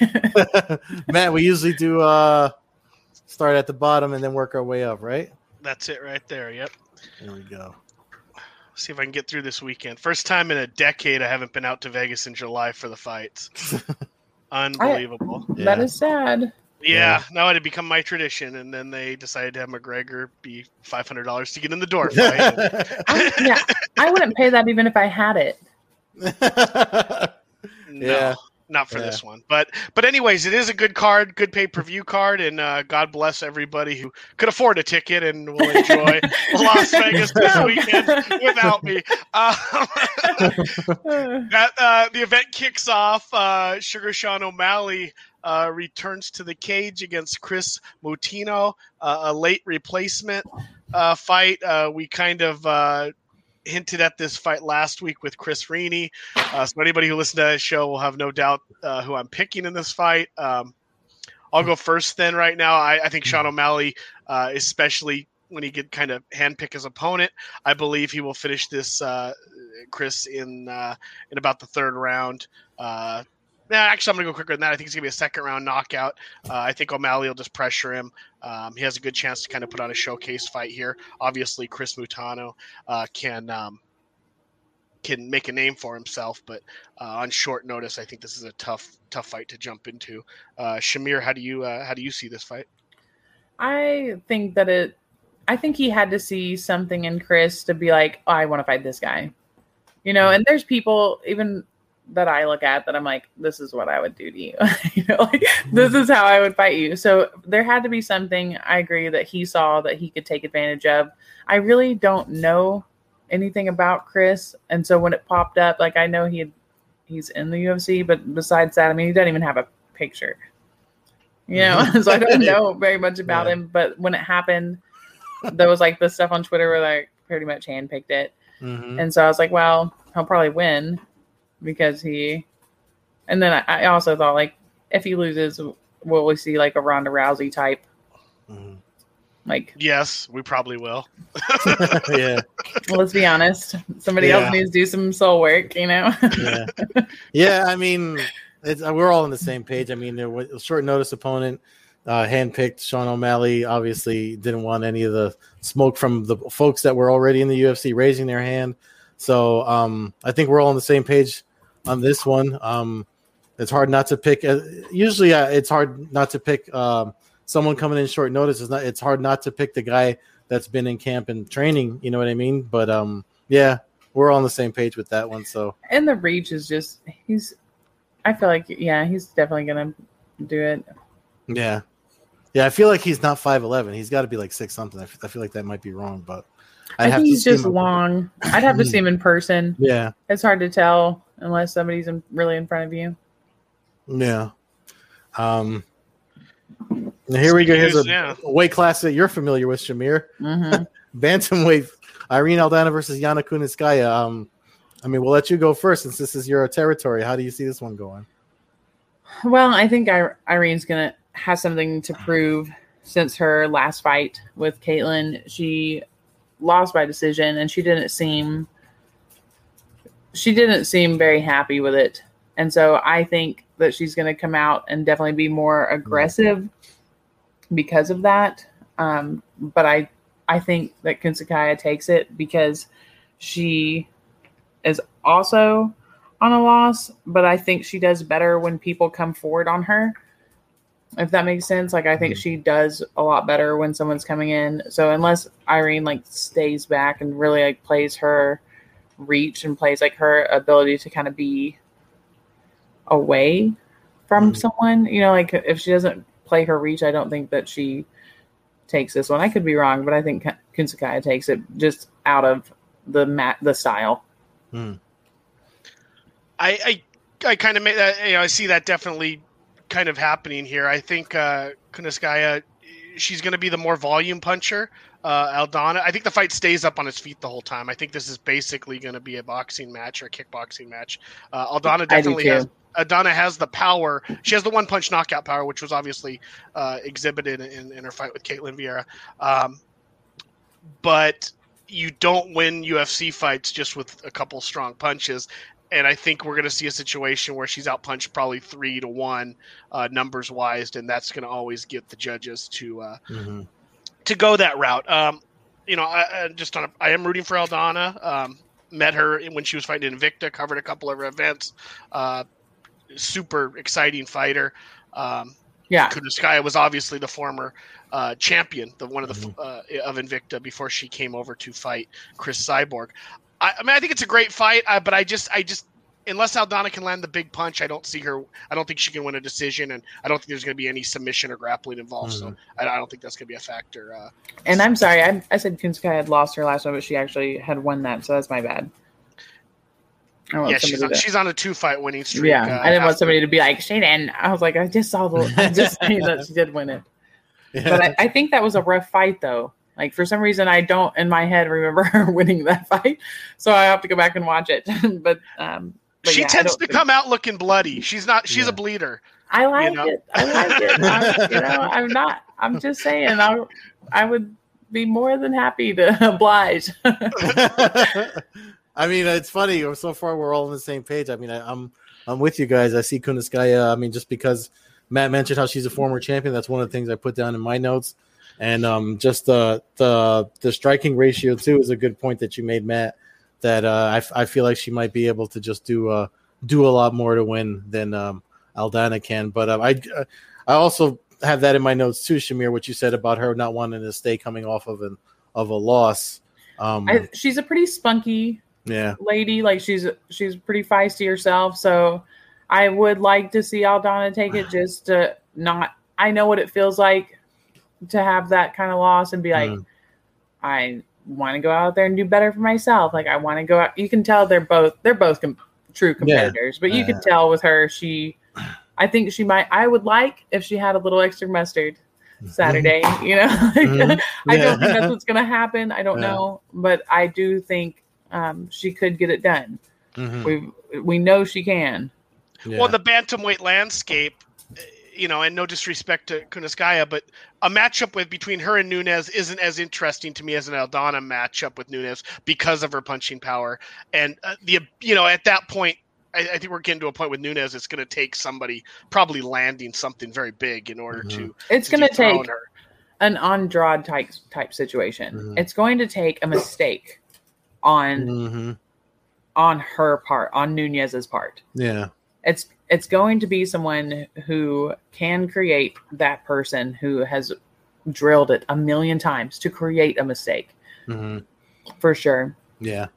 Matt, we usually do uh, start at the bottom and then work our way up, right? That's it right there. Yep. There we go. See if I can get through this weekend. First time in a decade I haven't been out to Vegas in July for the fights. Unbelievable. That Yeah. is sad. Yeah, Now it had become my tradition, and then they decided to have McGregor be five hundred dollars to get in the door. Fight. I, yeah, I wouldn't pay that even if I had it. no, Yeah. Not for Yeah. this one. But but anyways, it is a good card, good pay per view card, and uh, God bless everybody who could afford a ticket and will enjoy Las Vegas this weekend without me. Um, that uh, the event kicks off. Uh, Sugar Sean O'Malley uh, returns to the cage against Kris Moutinho, uh, a late replacement uh, fight. Uh, we kind of uh, hinted at this fight last week with Chris Reaney. Uh, so anybody who listened to that show will have no doubt uh, who I'm picking in this fight. Um, I'll go first then. Right now, I, I think Sean O'Malley, uh, especially when he could kind of handpick his opponent, I believe he will finish this uh, Kris in uh, in about the third round. Yeah, actually, I'm gonna go quicker than that. I think it's gonna be a second round knockout. Uh, I think O'Malley will just pressure him. Um, he has a good chance to kind of put on a showcase fight here. Obviously, Kris Moutinho uh, can um, can make a name for himself, but uh, on short notice, I think this is a tough tough fight to jump into. Uh, Shamir, how do you uh, how do you see this fight? I think that it. I think he had to see something in Kris to be like, oh, I want to fight this guy. You know, and there's people even that I look at that I'm like, this is what I would do to you. you know, like this is how I would fight you. So there had to be something I agree that he saw that he could take advantage of. I really don't know anything about Kris, and so when it popped up, like I know he had, he's in the UFC, but besides that, I mean, he doesn't even have a picture. You know, so I don't know very much about Yeah. him. But when it happened, there was like the stuff on Twitter where like pretty much handpicked it. Mhm. And so I was like, well, he'll probably win because he. And then I, I also thought, like, if he loses, will we see like a Ronda Rousey type? Mhm. Like, Yes, we probably will. yeah, well, let's be honest, somebody Yeah. else needs to do some soul work, you know? yeah, yeah. I mean, it's, uh, we're all on the same page. I mean, there was a short notice opponent, uh, handpicked Sean O'Malley. Obviously, didn't want any of the smoke from the folks that were already in the UFC raising their hand. So um, I think we're all on the same page on this one. Um, it's hard not to pick. Uh, usually, uh, it's hard not to pick um, someone coming in short notice. It's not. It's hard not to pick the guy that's been in camp and training. You know what I mean? But um, yeah, we're all on the same page with that one. So And the reach is just he's. I feel like yeah, he's definitely gonna do it. yeah, yeah. I feel like he's not five eleven. He's got to be like six something. I f- I feel like that might be wrong, but i have think he's just long. I'd have to see him in person. Yeah, It's hard to tell unless somebody's in, really in front of you. yeah. Um, now here we go. Here's a Yeah. weight class that you're familiar with, Shamir. hmm Bantamweight, Irene Aldana versus Yana Kunitskaya. Um, I mean, we'll let you go first since this is your territory. How do you see this one going? Well, I think I, Irene's gonna have something to prove since her last fight with Ketlen. She lost by decision, and she didn't seem she didn't seem very happy with it. And so I think that she's going to come out and definitely be more aggressive because of that. Um, but I I think that Kunsakaya takes it because she is also on a loss, but I think she does better when people come forward on her. If that makes sense. Like I think Mhm. she does a lot better when someone's coming in. So unless Irene like stays back and really like plays her reach and plays like her ability to kind of be away from Mhm. someone, you know, like if she doesn't play her reach, I don't think that she takes this one. I could be wrong, but I think Kunsakaya takes it just out of the mat the style. Hmm. I I, I kind of made that. You know, I see that definitely kind of happening here. I think uh, Kunitskaya, she's going to be the more volume puncher. Uh, Aldana, I think the fight stays up on his feet the whole time. I think this is basically going to be a boxing match or a kickboxing match. Uh, Aldana definitely has. Aldana has the power. She has the one punch knockout power, which was obviously uh, exhibited in, in her fight with Ketlen Vieira. Um, but you don't win UFC fights just with a couple strong punches and I think we're going to see a situation where she's outpunched probably three to one uh, numbers wise, and that's going to always get the judges to uh, Mhm. To go that route. Um, you know, I, I just on a, I am rooting for Aldana. Um, met her when she was fighting Invicta, covered a couple of her events. Uh, super exciting fighter. Um, Yeah. Kunitskaya was obviously the former uh, champion, the one of the uh, of Invicta before she came over to fight Cris Cyborg. I, I mean, I think it's a great fight, uh, but I just, I just, unless Aldana can land the big punch, I don't see her. I don't think she can win a decision, and I don't think there's going to be any submission or grappling involved. So I, I don't think that's going to be a factor. Uh, And I'm sorry, I, I said Kunitskaya had lost her last one, but she actually had won that, so that's my bad. I yeah, she's on, to- she's on a two fight winning streak. yeah, uh, I didn't want somebody to be like, she didn't. I was like, I just saw the, I'm just saying that she did win it. But I, I think that was a rough fight, though. Like, for some reason, I don't in my head remember her winning that fight. So I have to go back and watch it. but, um, but She yeah, tends to think- come out looking bloody. She's not. She's Yeah. a bleeder. I like know? it. I like it. I'm, you know, I'm not, I'm just saying, I, I would be more than happy to oblige. I mean, it's funny. So far, we're all on the same page. I mean, I, I'm I'm with you guys. I see Kunitskaya. I mean, just because Matt mentioned how she's a former champion, that's one of the things I put down in my notes. And um, just the the the striking ratio too is a good point that you made, Matt. That uh, I, I feel like she might be able to just do uh, do a lot more to win than um, Aldana can. But um, I I also have that in my notes too, Shamir. What you said about her not wanting to stay coming off of an of a loss. Um, I, she's a pretty spunky yeah. lady. Like she's she's pretty feisty herself. So I would like to see Aldana take it just to not. I know what it feels like to have that kind of loss and be like, Mm. I want to go out there and do better for myself. Like I want to go out. You can tell they're both they're both com- true competitors, but you Yeah. can tell with her she. I think she might. I would like if she had a little extra mustard Saturday. You know, Mhm. I don't think that's what's going to happen. I don't Yeah. know, but I do think um, she could get it done. Mhm. We we know she can. Yeah. Well, the bantamweight landscape, uh, you know, and no disrespect to Kunitskaya, but a matchup with between her and Nunez isn't as interesting to me as an Aldana matchup with Nunez because of her punching power. And uh, the you know at that point, I, I think we're getting to a point with Nunez. It's going to take somebody probably landing something very big in order to. It's to going to take her. an Andrade type type situation. Mhm. It's going to take a mistake on Mhm. on her part, on Nunez's part. Yeah. It's it's going to be someone who can create that person who has drilled it a million times to create a mistake hmm for sure. Yeah.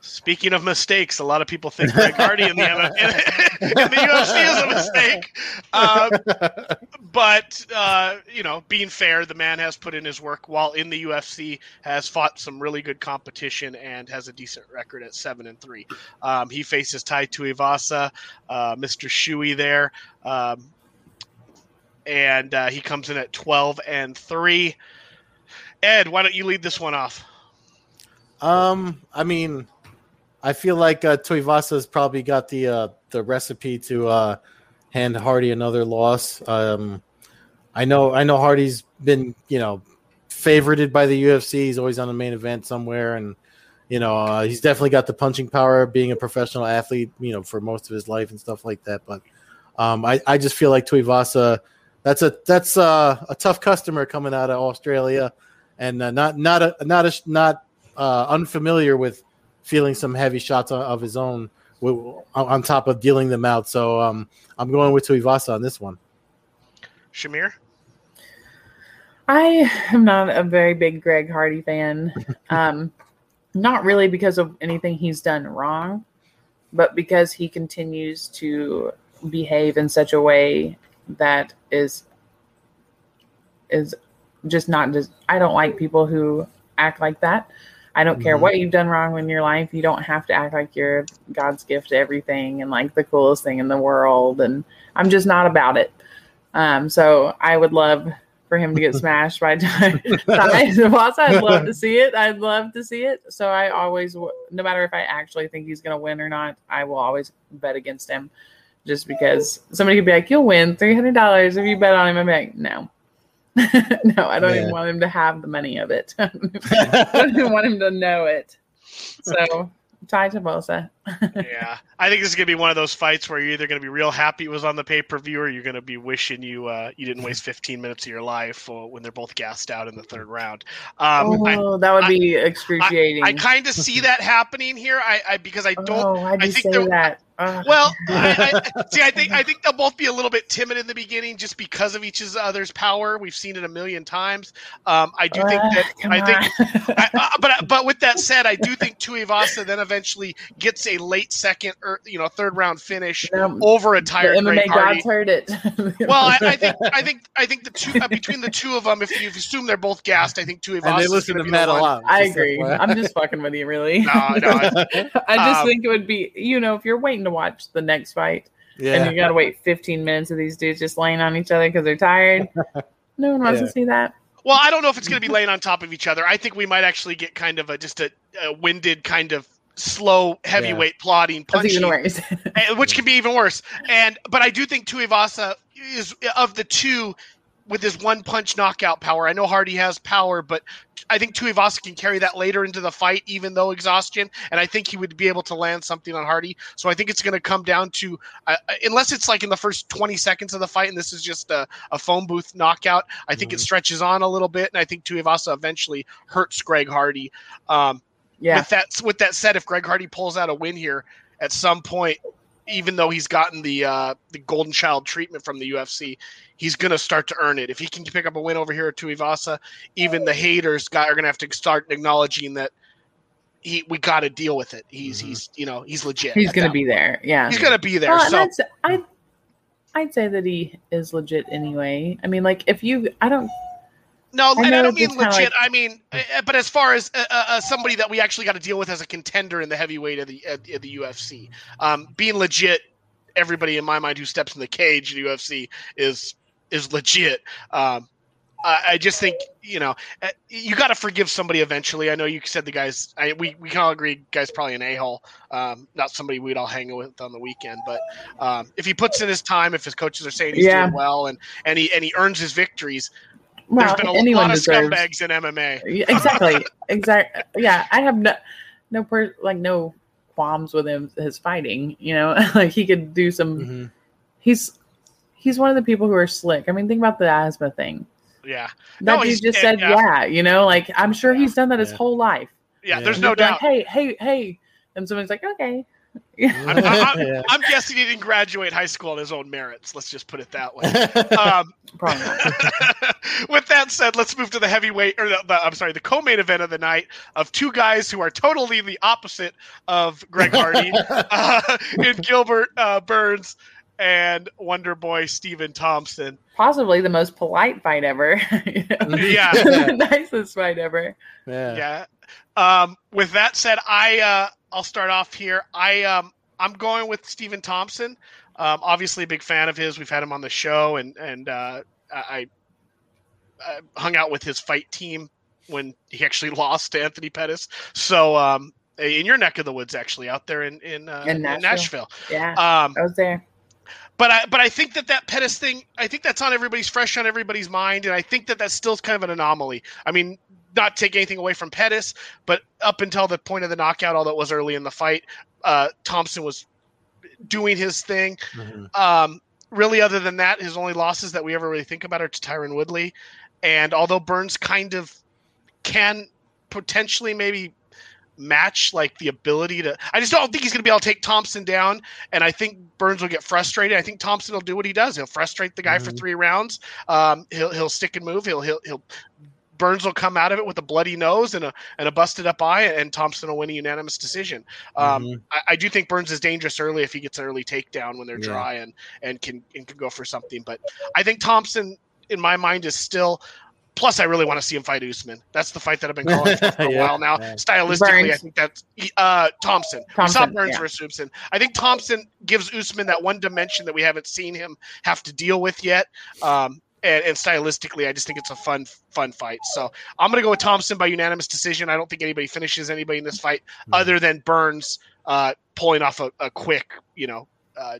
Speaking of mistakes, a lot of people think Greg Hardy in the, in, in the UFC is a mistake. Um, but uh, you know, being fair, the man has put in his work while in the UFC, has fought some really good competition, and has a decent record at seven and three. Um, he faces Tai Tuivasa, uh, Mr. Shoey there, um, and uh, he comes in at twelve and three. Ed, why don't you lead this one off? Um, I mean, I feel like uh, Tuivasa's probably got the uh, the recipe to uh, hand Hardy another loss. Um, I know, I know Hardy's been you know favorited by the UFC. He's always on the main event somewhere, and you know uh, he's definitely got the punching power being a professional athlete. You know, for most of his life and stuff like that. But um, I, I just feel like Tuivasa. That's a that's uh, a tough customer coming out of Australia, and uh, not not a not a not uh, unfamiliar with feeling some heavy shots of his own on top of dealing them out. So um, I'm going with Tuivasa on this one. Shamir? I am not a very big Greg Hardy fan. Um, not really because of anything he's done wrong, but because he continues to behave in such a way that is is just not just I don't like people who act like that. I don't care Mhm. what you've done wrong in your life. You don't have to act like you're God's gift to everything and like the coolest thing in the world. And I'm just not about it. Um, so I would love for him to get smashed by Tai. I'd love to see it. I'd love to see it. So I always, no matter if I actually think he's going to win or not, I will always bet against him, just because somebody could be like, "You'll win three hundred dollars if you bet on him." I'm like, no. no, I don't Yeah. even want him to have the money of it. I don't even want him to know it. So, Tai Tuivasa. Yeah, I think this is gonna be one of those fights where you're either gonna be real happy it was on the pay per view, or you're gonna be wishing you uh, you didn't waste 15 minutes of your life uh, when they're both gassed out in the third round. Um, I, oh, that would be excruciating. I kind of see that happening here. I, I because I don't. Oh, I think that? Well, I, I, see, I think I think they'll both be a little bit timid in the beginning, just because of each other's power. We've seen it a million times. Um, I do think that I think on. I, uh, but but with that said, I do think Tuivasa then eventually gets a late second or you know third round finish No, over a the tired MMA Greg Hardy. gods heard it. Well, I, I think I think I think the two uh, between the two of them, if you assume they're both gassed, I think Tuivasa. and they is listen gonna to be a lot. I agree. I'm just fucking with you, really. No, no, I- I just Um, think it would be, you know, if you're waiting to watch the next fight and you got to wait 15 minutes of these dudes just laying on each other because they're tired, no one wants Yeah. To see that. Well, I don't know if it's going to be laying on top of each other. I think we might actually get kind of a just a, a winded kind of slow heavyweight plotting punching worse. which can be even worse. And but I do think Tuivasa is of the two with his one punch knockout power. I know Hardy has power, but I think Tuivasa can carry that later into the fight, even though exhaustion. And I think he would be able to land something on Hardy. So I think it's going to come down to uh, unless it's like in the first 20 seconds of the fight, and this is just a, a phone booth knockout. I think it Mhm. stretches on a little bit, and I think Tuivasa eventually hurts Greg Hardy. Um, yeah. with that with that said, if Greg Hardy pulls out a win here at some point, even though he's gotten the uh, the golden child treatment from the UFC, he's gonna start to earn it. If he can pick up a win over here at Tuivasa, even the haters got are gonna have to start acknowledging that he we got to deal with it. He's Mhm. he's you know he's legit. He's going to that be there. Yeah. He's gonna be there. Well, and so that's, I'd, I'd say that he is legit anyway. I mean, like, if you, I don't, No, I and I don't mean legit. like- I mean, uh, but as far as uh, uh, uh, somebody that we actually got to deal with as a contender in the heavyweight of the of, the UFC, um, being legit, everybody in my mind who steps in the cage in the UFC is is legit. Um, I, I just think you know uh, you got to forgive somebody eventually. I know you said the guys. I, we we can all agree, guys, probably an a hole, um, not somebody we'd all hang with on the weekend. But um, if he puts in his time, if his coaches are saying he's Yeah. doing well, and and he and he earns his victories, well, there's been a anyone lot of deserves. scumbags in MMA. Exactly. exactly. Yeah. I have no, no, per, like, no qualms with him, his fighting, you know, like he could do some, Mhm. he's, he's one of the people who are slick. I mean, think about the asthma thing. Yeah, That No, dude he's- just said, yeah. yeah. you know, like I'm sure he's done that his whole life. yeah. Yeah. There's no been like, doubt. hey, hey, hey, And someone's like, okay. I'm, I'm- Yeah. I'm guessing he didn't graduate high school on his own merits. Let's just put it that way. Um, with that said, let's move to the heavyweight, or the, the, I'm sorry, the co-main event of the night of two guys who are totally the opposite of Greg Hardy uh, in Gilbert uh, Burns and Wonder Boy Stephen Thompson. Possibly the most polite fight ever. You know? Yeah. nicest fight ever. yeah. Yeah. Um, with that said, I uh, I'll start off here. I um, I'm going with Stephen Thompson. Um, obviously, a big fan of his. We've had him on the show, and and uh, I, I hung out with his fight team when he actually lost to Anthony Pettis. So um, in your neck of the woods, actually, out there in in, uh, In in Nashville. Nashville. Yeah. Um, I was there. but I but I think that that Pettis thing, I think that's on everybody's fresh on everybody's mind, and I think that that's still kind of an anomaly. I mean, not take anything away from Pettis, but up until the point of the knockout, although it was early in the fight, uh, Thompson was doing his thing. Mhm. Um, really, other than that, his only losses that we ever really think about are to Tyron Woodley, and although Burns kind of can potentially maybe match like the ability to I just don't think he's going to be able to take Thompson down and I think Burns will get frustrated. I think Thompson will do what he does. He'll frustrate the guy for Mhm. 3 rounds. Um, he'll he'll stick and move. He'll he'll he'll Burns will come out of it with a bloody nose and a and a busted up eye, and Thompson will win a unanimous decision. Um, Mhm. I, I do think Burns is dangerous early if he gets an early takedown when they're Yeah. dry and and can and can go for something. But I think Thompson, in my mind, is still. Plus, I really want to see him fight Usman. That's the fight that I've been calling for, for a Yeah, while now. yeah. Stylistically, I think that's uh, Thompson. We saw Burns yeah. versus Usman. I think Thompson gives Usman that one dimension that we haven't seen him have to deal with yet. Um, and, and stylistically, I just think it's a fun, fun fight. So I'm going to go with Thompson by unanimous decision. I don't think anybody finishes anybody in this fight Mm-hmm. other than Burns uh, pulling off a, a quick, you know, uh,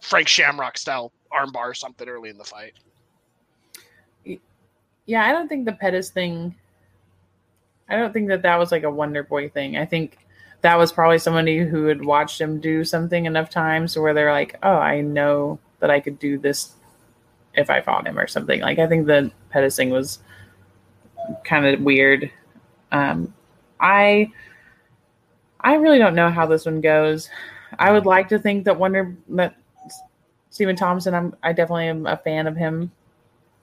Frank Shamrock style armbar or something early in the fight. Yeah, I don't think the Pettis thing. I don't think that that was like a Wonder Boy thing. I think that was probably somebody who had watched him do something enough times where they're like, "Oh, I know that I could do this if I fought him or something." Like I think the Pettis thing was kind of weird. Um, I I really don't know how this one goes. I would like to think that Wonder that Stephen Thompson. I'm I definitely am a fan of him.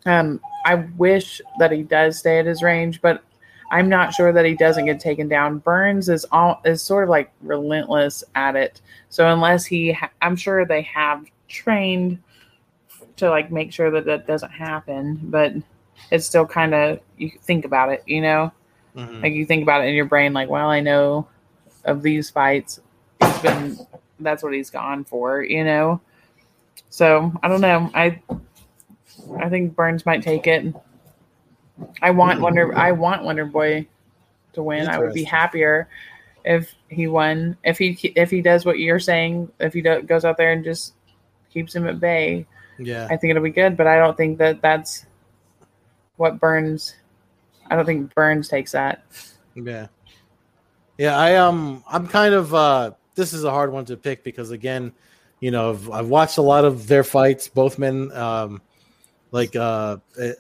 Um, I wish that he does stay at his range, but I'm not sure that he doesn't get taken down. Burns is all is sort of like relentless at it. So unless he, ha- I'm sure they have trained to like make sure that that doesn't happen, but it's still kind of you think about it, you know, Mhm. like you think about it in your brain, like, well, I know of these fights, he's been that's what he's gone for, you know. So I don't know. I I think Burns might take it. I want Wonder I want Wonder Boy to win. I would be happier if he won. If he if he does what you're saying, if he do, goes out there and just keeps him at bay, Yeah. I think it'll be good. But I don't think that that's what Burns. I don't think Burns takes that. Yeah. Yeah, I um I'm kind of uh this is a hard one to pick because again, you know, I've, I've watched a lot of their fights, both men um like uh eh,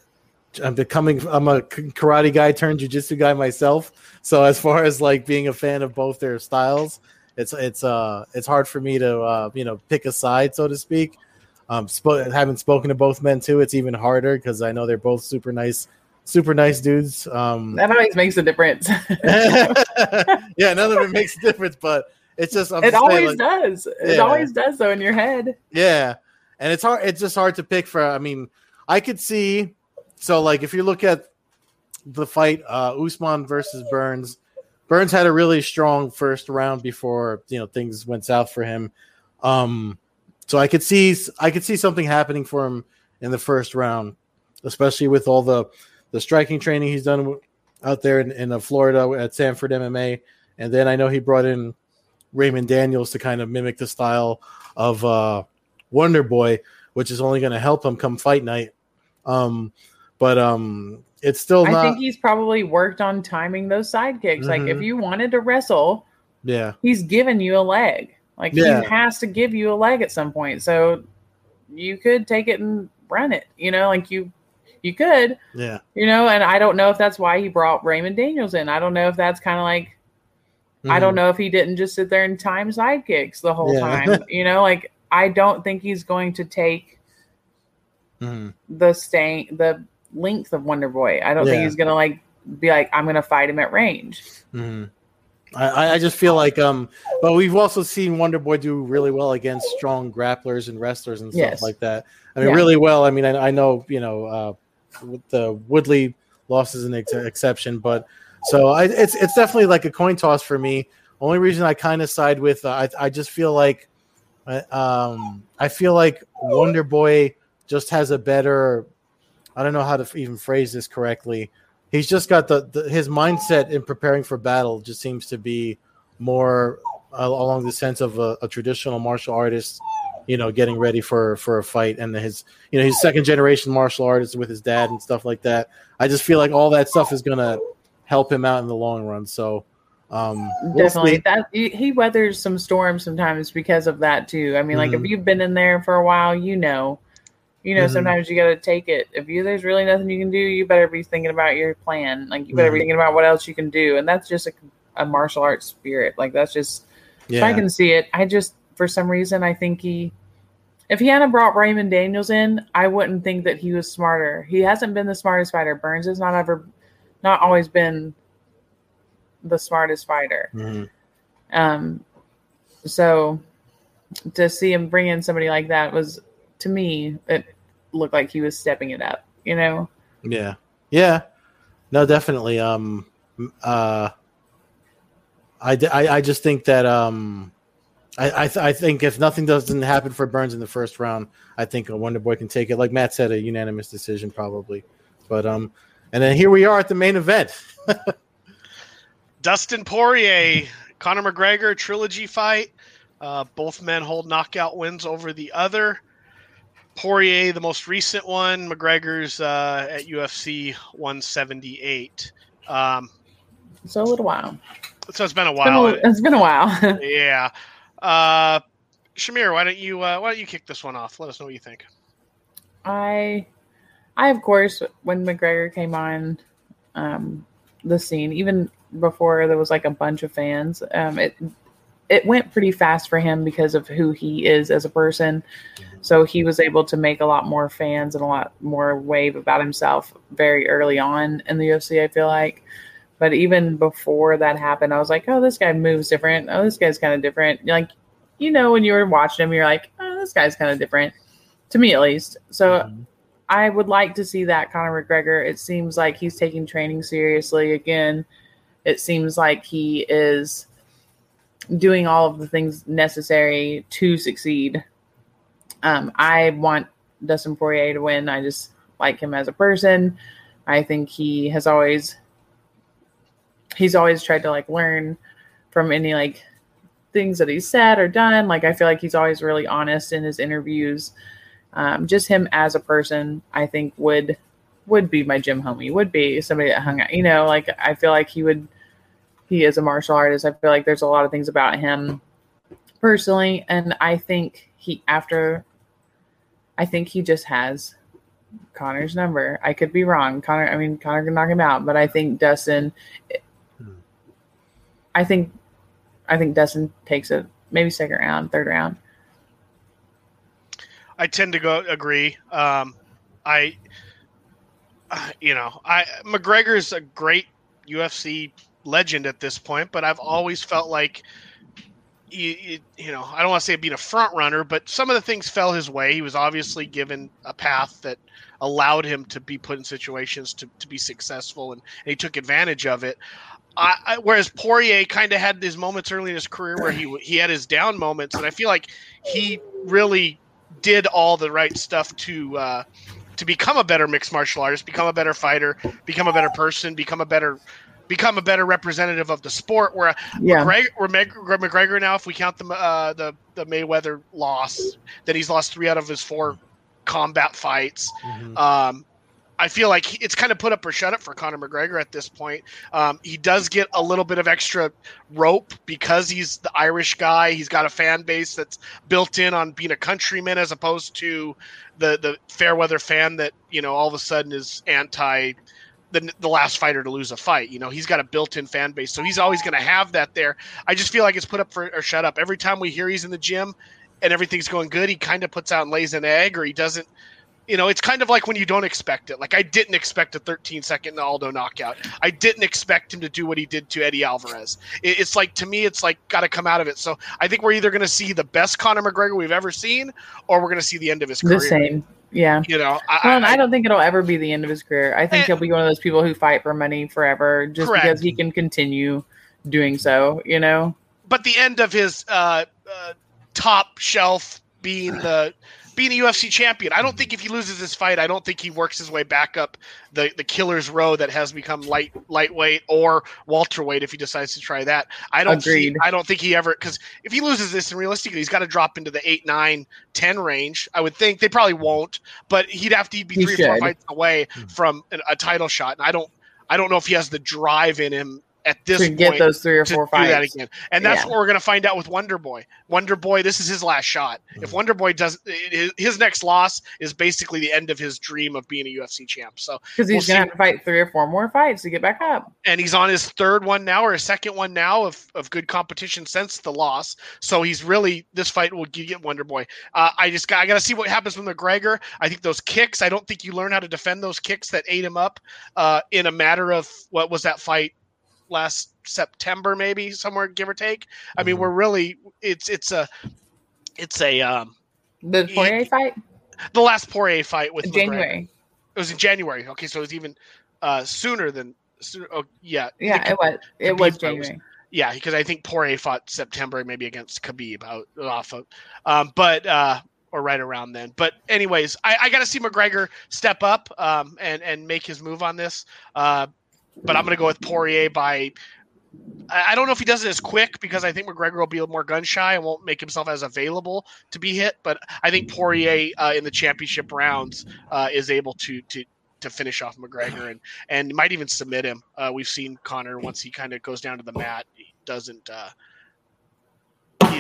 I'm becoming I'm a karate guy turned jiu-jitsu guy myself. So as far as like being a fan of both their styles, it's it's uh it's hard for me to uh you know pick a side so to speak. Um spo- having spoken to both men too, it's even harder because I know they're both super nice super nice dudes. Um That always makes a difference. yeah, none of it makes a difference, but it's just I'm it just saying, always like, does. It always does, though, in your head. yeah, and it's hard. It's just hard to pick for. I mean, I could see. So, like, if you look at the fight, uh, Usman versus Burns, Burns had a really strong first round before you know things went south for him. Um, so I could see I could see something happening for him in the first round, especially with all the the striking training he's done out there in, in uh, Florida at Sanford MMA, and then I know he brought in Raymond Daniels to kind of mimic the style of uh, Wonder Boy, which is only going to help him come fight night. Um, but um, it's still I think he's probably worked on timing those side kicks. Like, if Mhm. you wanted to wrestle, yeah, he's given you a leg. Like, Yeah. he has to give you a leg at some point. So you could take it and run it. You know, like you, you could. yeah, You know, and I don't know if that's why he brought Raymond Daniels in. I don't know if that's kind of like I don't Mhm. know if he didn't just sit there and time sidekicks the whole Yeah. time. You know, like I don't think he's going to take Mhm. the staying the length of Wonder Boy. I don't think he's gonna like be like, I'm gonna fight him at range. Mhm. I, I- just feel like um, but we've also seen Wonder Boy do really well against strong grapplers and wrestlers and stuff Yes. like that. I mean, Yeah. really well. I mean, I, I know you know uh, the Woodley loss is an ex- exception, but so I, it's it's definitely like a coin toss for me. Only reason I kind of side with uh, I I just feel like uh, um I feel like Wonder Boy just has a better I don't know how to even phrase this correctly. He's just got the, the his mindset in preparing for battle just seems to be more uh, along the sense of a, a traditional martial artist, you know, getting ready for for a fight, and his you know his second generation martial artist with his dad and stuff like that. I just feel like all that stuff is gonna help him out in the long run. So um, Definitely, that he he weathers some storms sometimes because of that too. I mean, like if Mhm. you've been in there for a while, you know, you know, Mhm. sometimes you got to take it. If you there's really nothing you can do, you better be thinking about your plan. Like you better be Mhm. thinking about what else you can do, and that's just a, a martial arts spirit. Like that's just Yeah. if I can see it. I just for some reason I think he. If he hadn't brought Raymond Daniels in, I wouldn't think that he was smarter. He hasn't been the smartest fighter. Burns has not ever, not always been the smartest fighter. Mhm. Um, so to see him bring in somebody like that was, to me, it looked like he was stepping it up. You know, Yeah. Yeah. No, definitely. Um uh I, I, I just think that um I I, th- I think if nothing doesn't happen for Burns in the first round, I think a Wonder Boy can take it. Like Matt said, a unanimous decision probably. But um and then here we are at the main event. Dustin Poirier, Conor McGregor trilogy fight. Uh, both men hold knockout wins over the other. Poirier, the most recent one. McGregor's uh, at UFC 178. Um, so a little while. so it's been a It's been while. a, it's been a while. yeah. Uh, Shamir, why don't you uh, why don't you kick this one off? Let us know what you think. I, I of course, when McGregor came on, um, the scene, even before there was like a bunch of fans, um, it it went pretty fast for him because of who he is as a person. So he was able to make a lot more fans and a lot more wave about himself very early on in the UFC. I feel like, but even before that happened, I was like, oh, this guy moves different. Oh, this guy's kind of different. Like, you know, when you were watching him, you're like, oh, this guy's kind of different to me at least. So mm-hmm. I would like to see that Conor McGregor. It seems like he's taking training seriously again. It seems like he is doing all of the things necessary to succeed. Um, I want Dustin Poirier to win. I just like him as a person. I think he has always he's always tried to like learn from any like things that he's said or done. Like I feel like he's always really honest in his interviews. Um, just him as a person, I think would would be my gym homie. Would be somebody that hung out. You know, like I feel like he would. He is a martial artist. I feel like there's a lot of things about him personally, and I think he after. I think he just has Conor's number. I could be wrong. Conor, I mean, Conor can knock him out, but I think Dustin. I think, I think Dustin takes it maybe second round, third round. I tend to go agree. Um, I, you know, I McGregor's a great UFC legend at this point, but I've always felt like, you, you, you know, I don't want to say being a front runner, but some of the things fell his way. He was obviously given a path that allowed him to be put in situations to, to be successful, and, and he took advantage of it. I, I, whereas Poirier kind of had these moments early in his career where he he had his down moments, and I feel like he really did all the right stuff to uh, to become a better mixed martial artist, become a better fighter, become a better person, become a better become a better representative of the sport. Where Yeah. McGregor, where McGregor, McGregor now, if we count the uh, the the Mayweather loss, then he's lost three out of his four combat fights. Mhm. Um, I feel like it's kind of put up or shut up for Conor McGregor at this point. Um, he does get a little bit of extra rope because he's the Irish guy. He's got a fan base that's built in on being a countryman as opposed to the the fair weather fan that you know all of a sudden is anti the, the last fighter to lose a fight. You know, he's got a built-in fan base, so he's always going to have that there. I just feel like it's put up for or shut up. Every time we hear he's in the gym and everything's going good, he kind of puts out and lays an egg, or he doesn't. You know, it's kind of like when you don't expect it. Like I didn't expect a 13 second Aldo knockout. I didn't expect him to do what he did to Eddie Alvarez. It, it's like to me, it's like got to come out of it. So I think we're either going to see the best Conor McGregor we've ever seen, or we're going to see the end of his career. The same. Yeah. You know, I, Well, I, I don't think it'll ever be the end of his career. I think Eh. he'll be one of those people who fight for money forever just Correct. because he can continue doing so, you know? but the end of his uh, uh, top shelf being the being a UFC champion. I don't think if he loses this fight, I don't think he works his way back up the the killer's row that has become light lightweight or welterweight if he decides to try that. I don't see, I don't think he ever because if he loses this and realistically he's got to drop into the 8 9 10 range. I would think they probably won't, but he'd have to be He 3 or 4 fights away Hmm. from an, a title shot. And I don't I don't know if he has the drive in him at this to get those three or to four do that fights. again. And that's Yeah. what we're going to find out with Wonder Boy. Wonder Boy, this is his last shot. If Mhm. Wonder Boy does his, his next loss is basically the end of his dream of being a UFC champ. So, Because he's We'll going to to fight three or four more fights to get back up. and he's on his third one now or his second one now of, of good competition since the loss. So he's really this fight will get Wonder Boy. Uh, I just got I got to see what happens with McGregor. I think those kicks. I don't think you learn how to defend those kicks that ate him up uh, in a matter of what was that fight last September, maybe somewhere give or take. I mean, Mhm. we're really it's it's a it's a um The Yeah. Poirier fight the last Poirier fight with in McGregor. January. It was in January. Okay, so it was even uh, sooner than. Sooner, oh, yeah, Yeah, The- it was. It was fight was- January. yeah, because I think Poirier fought September, maybe against Khabib out off of, um, but uh, or right around then. But anyways, I, I got to see McGregor step up um, and and make his move on this. Uh, but I'm gonna go with Poirier by. I don't know if he does it as quick because I think McGregor will be more gun shy and won't make himself as available to be hit. But I think Poirier uh, in the championship rounds uh, is able to to to finish off McGregor and and might even submit him. Uh, we've seen Conor once he kind of goes down to the mat, he doesn't.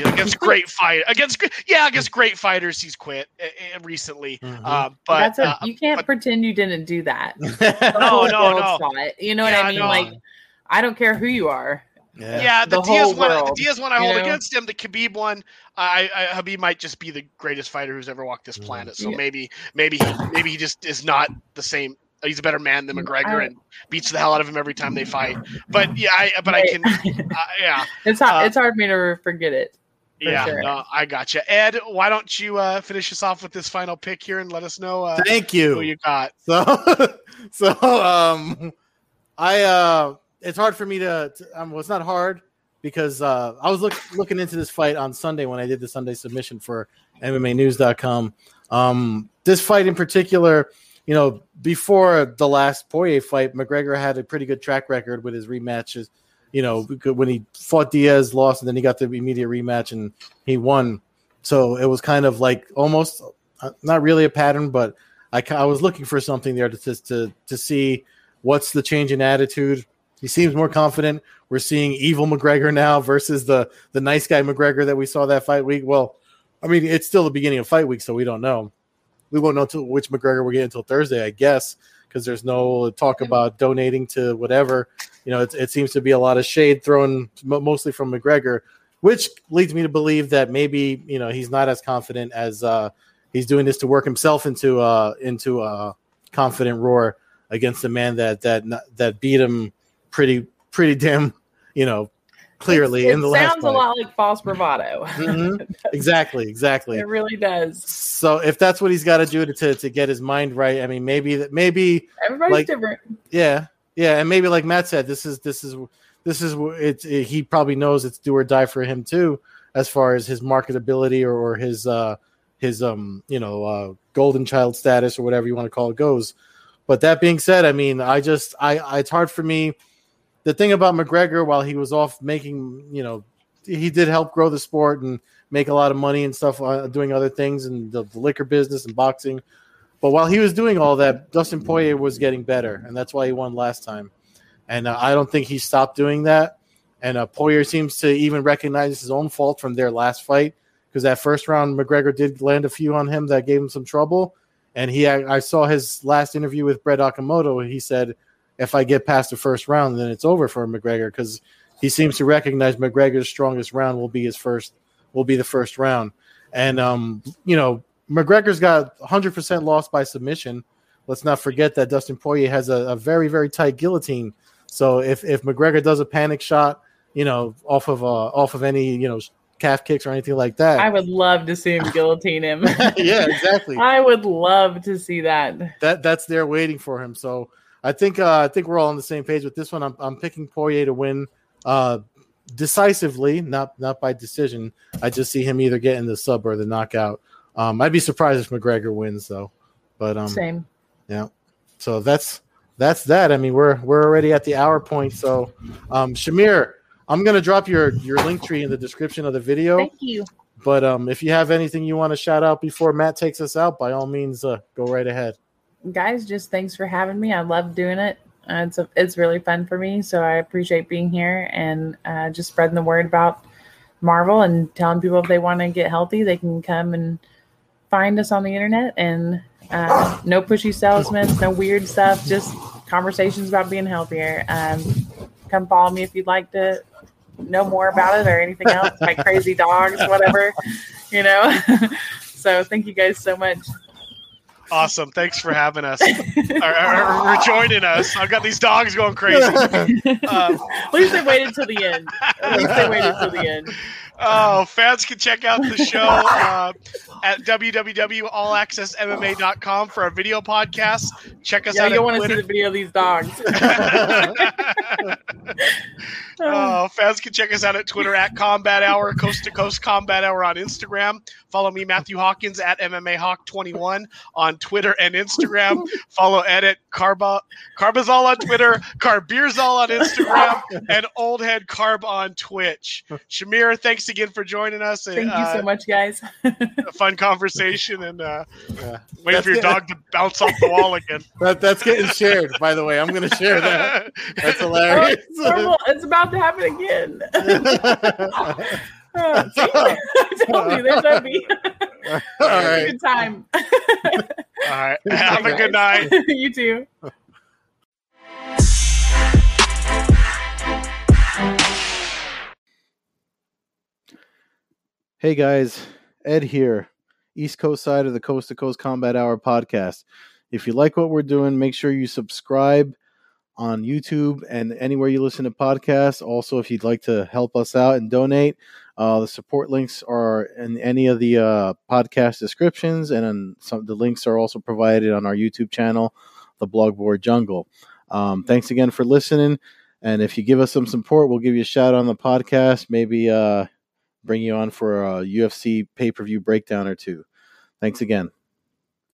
Uh, he, against great fight against yeah against great fighters he's quit uh, recently. Mhm. Uh, but That's a, uh, you can't but- pretend you didn't do that. no, no, no. You know what Yeah, I mean? no. Like, I don't care who you are. yeah. Yeah, the, the Diaz whole one. The world, Diaz one I you hold know? against him. The Khabib one, I, I Habib might just be the greatest fighter who's ever walked this Mhm. planet. So Yeah. maybe, maybe, he, maybe he just is not the same. He's a better man than McGregor I- and beats the hell out of him every time they fight. But yeah, I, but I can, uh, yeah, it's hard. Uh, it's hard for me to forget it. For yeah. sure. No, I got you, Ed. Why don't you uh, finish us off with this final pick here and let us know uh, Thank who you. you got? So, so um, I uh, it's hard for me to. to um, well, it's not hard because uh, I was look, looking into this fight on Sunday when I did the Sunday submission for MMANews.com. Um, this fight in particular, you know, before the last Poirier fight, McGregor had a pretty good track record with his rematches. You know, when he fought Diaz, lost, and then he got the immediate rematch and he won. So it was kind of like almost uh, not really a pattern, but I, I was looking for something there to, to to see what's the change in attitude. He seems more confident. We're seeing evil McGregor now versus the the nice guy McGregor that we saw that fight week. Well, I mean, it's still the beginning of fight week, so we don't know. We won't know which McGregor we're getting until Thursday, I guess, because there's no talk about donating to whatever. You know, it, it seems to be a lot of shade thrown mostly from McGregor, which leads me to believe that maybe you know he's not as confident as uh, he's doing this to work himself into uh, into a confident roar against a man that that that beat him pretty pretty damn you know clearly It's- in the it sounds a lot like false bravado. Mhm. exactly exactly it really does. so if that's what he's got to do to, to to get his mind right i mean maybe that maybe Everybody's like- different. yeah yeah and maybe like matt said this is this is this is it's it, he probably knows it's do or die for him too as far as his marketability or, or his uh his um you know uh golden child status or whatever you want to call it goes. But that being said i mean i just i, I it's hard for me. The thing about mcgregor while he was off making you know he did help grow the sport and make a lot of money and stuff uh, doing other things and the, the liquor business and boxing but while he was doing all that dustin poirier was getting better and that's why he won last time and uh, I don't think he stopped doing that. And uh, Poirier seems to even recognize his own fault from their last fight because that first round McGregor did land a few on him that gave him some trouble. And he, I saw his last interview with Brett Okamoto. He said, if I get past the first round, then it's over for McGregor because he seems to recognize McGregor's strongest round will be his first will be the first round. And um, you know, McGregor's got 100% lost by submission. Let's not forget that Dustin Poirier has a, a, very very tight guillotine. So if if McGregor does a panic shot, you know, off of uh, off of any you know calf kicks or anything like that, I would love to see him guillotine him. yeah, exactly. I would love to see that. That that's there waiting for him. So I think uh, I think we're all on the same page with this one. I'm I'm picking Poirier to win uh, decisively, not not by decision. I just see him either getting the sub or the knockout. Um, I'd be surprised if McGregor wins though. But um, same. Yeah. So that's that's that. I mean, we're we're already at the hour point. So, um, Shamir, I'm gonna drop your your link tree in the description of the video. Thank you. But um, if you have anything you want to shout out before Matt takes us out, by all means, uh, go right ahead. Guys, just thanks for having me. I love doing it. Uh, it's a, it's really fun for me, so I appreciate being here and uh, just spreading the word about Marvel and telling people if they want to get healthy, they can come and find us on the internet. And uh, no pushy salesmen, no weird stuff, just conversations about being healthier. Um, come follow me if you'd like to know more about it or anything else, my crazy dogs, whatever, you know. so thank you guys so much. Awesome. Thanks for having us or, or, or, joining us. I've got these dogs going crazy. Um, At least they waited till the end. At least they waited till the end. Oh, fans can check out the show uh, at www.allaccessmma.com for our video podcast. Check us yeah, out. You want to see the video of these dogs. oh, fans can check us out at Twitter at Combat Hour, Coast to Coast Combat Hour on Instagram. Follow me, Matthew Hawkins, at MMA Hawk21 on Twitter and Instagram. Follow Ed at Carba, Carbazol on Twitter, Carbeerzol on Instagram, and Old Head Carb on Twitch. Shamir, thanks again for joining us. Thank uh, you so uh, much, guys. a fun conversation and uh, yeah. waiting for your dog to bounce off the wall again. That, that's getting shared, by the way. I'm going to share that. That's hilarious. Oh, it's about to happen again. oh, I told you, there's no beat. All right. Good time. All right. Have a good night. you too. Hey guys, Ed here, East Coast side of the Coast to Coast Combat Hour podcast. If you like what we're doing, make sure you subscribe on YouTube and anywhere you listen to podcasts. Also, if you'd like to help us out and donate, uh, the support links are in any of the uh, podcast descriptions, and some the links are also provided on our YouTube channel, the Blogboard Jungle. Um, thanks again for listening, and if you give us some support, we'll give you a shout on the podcast. Maybe uh, bring you on for a UFC pay per view breakdown or two. Thanks mm. again.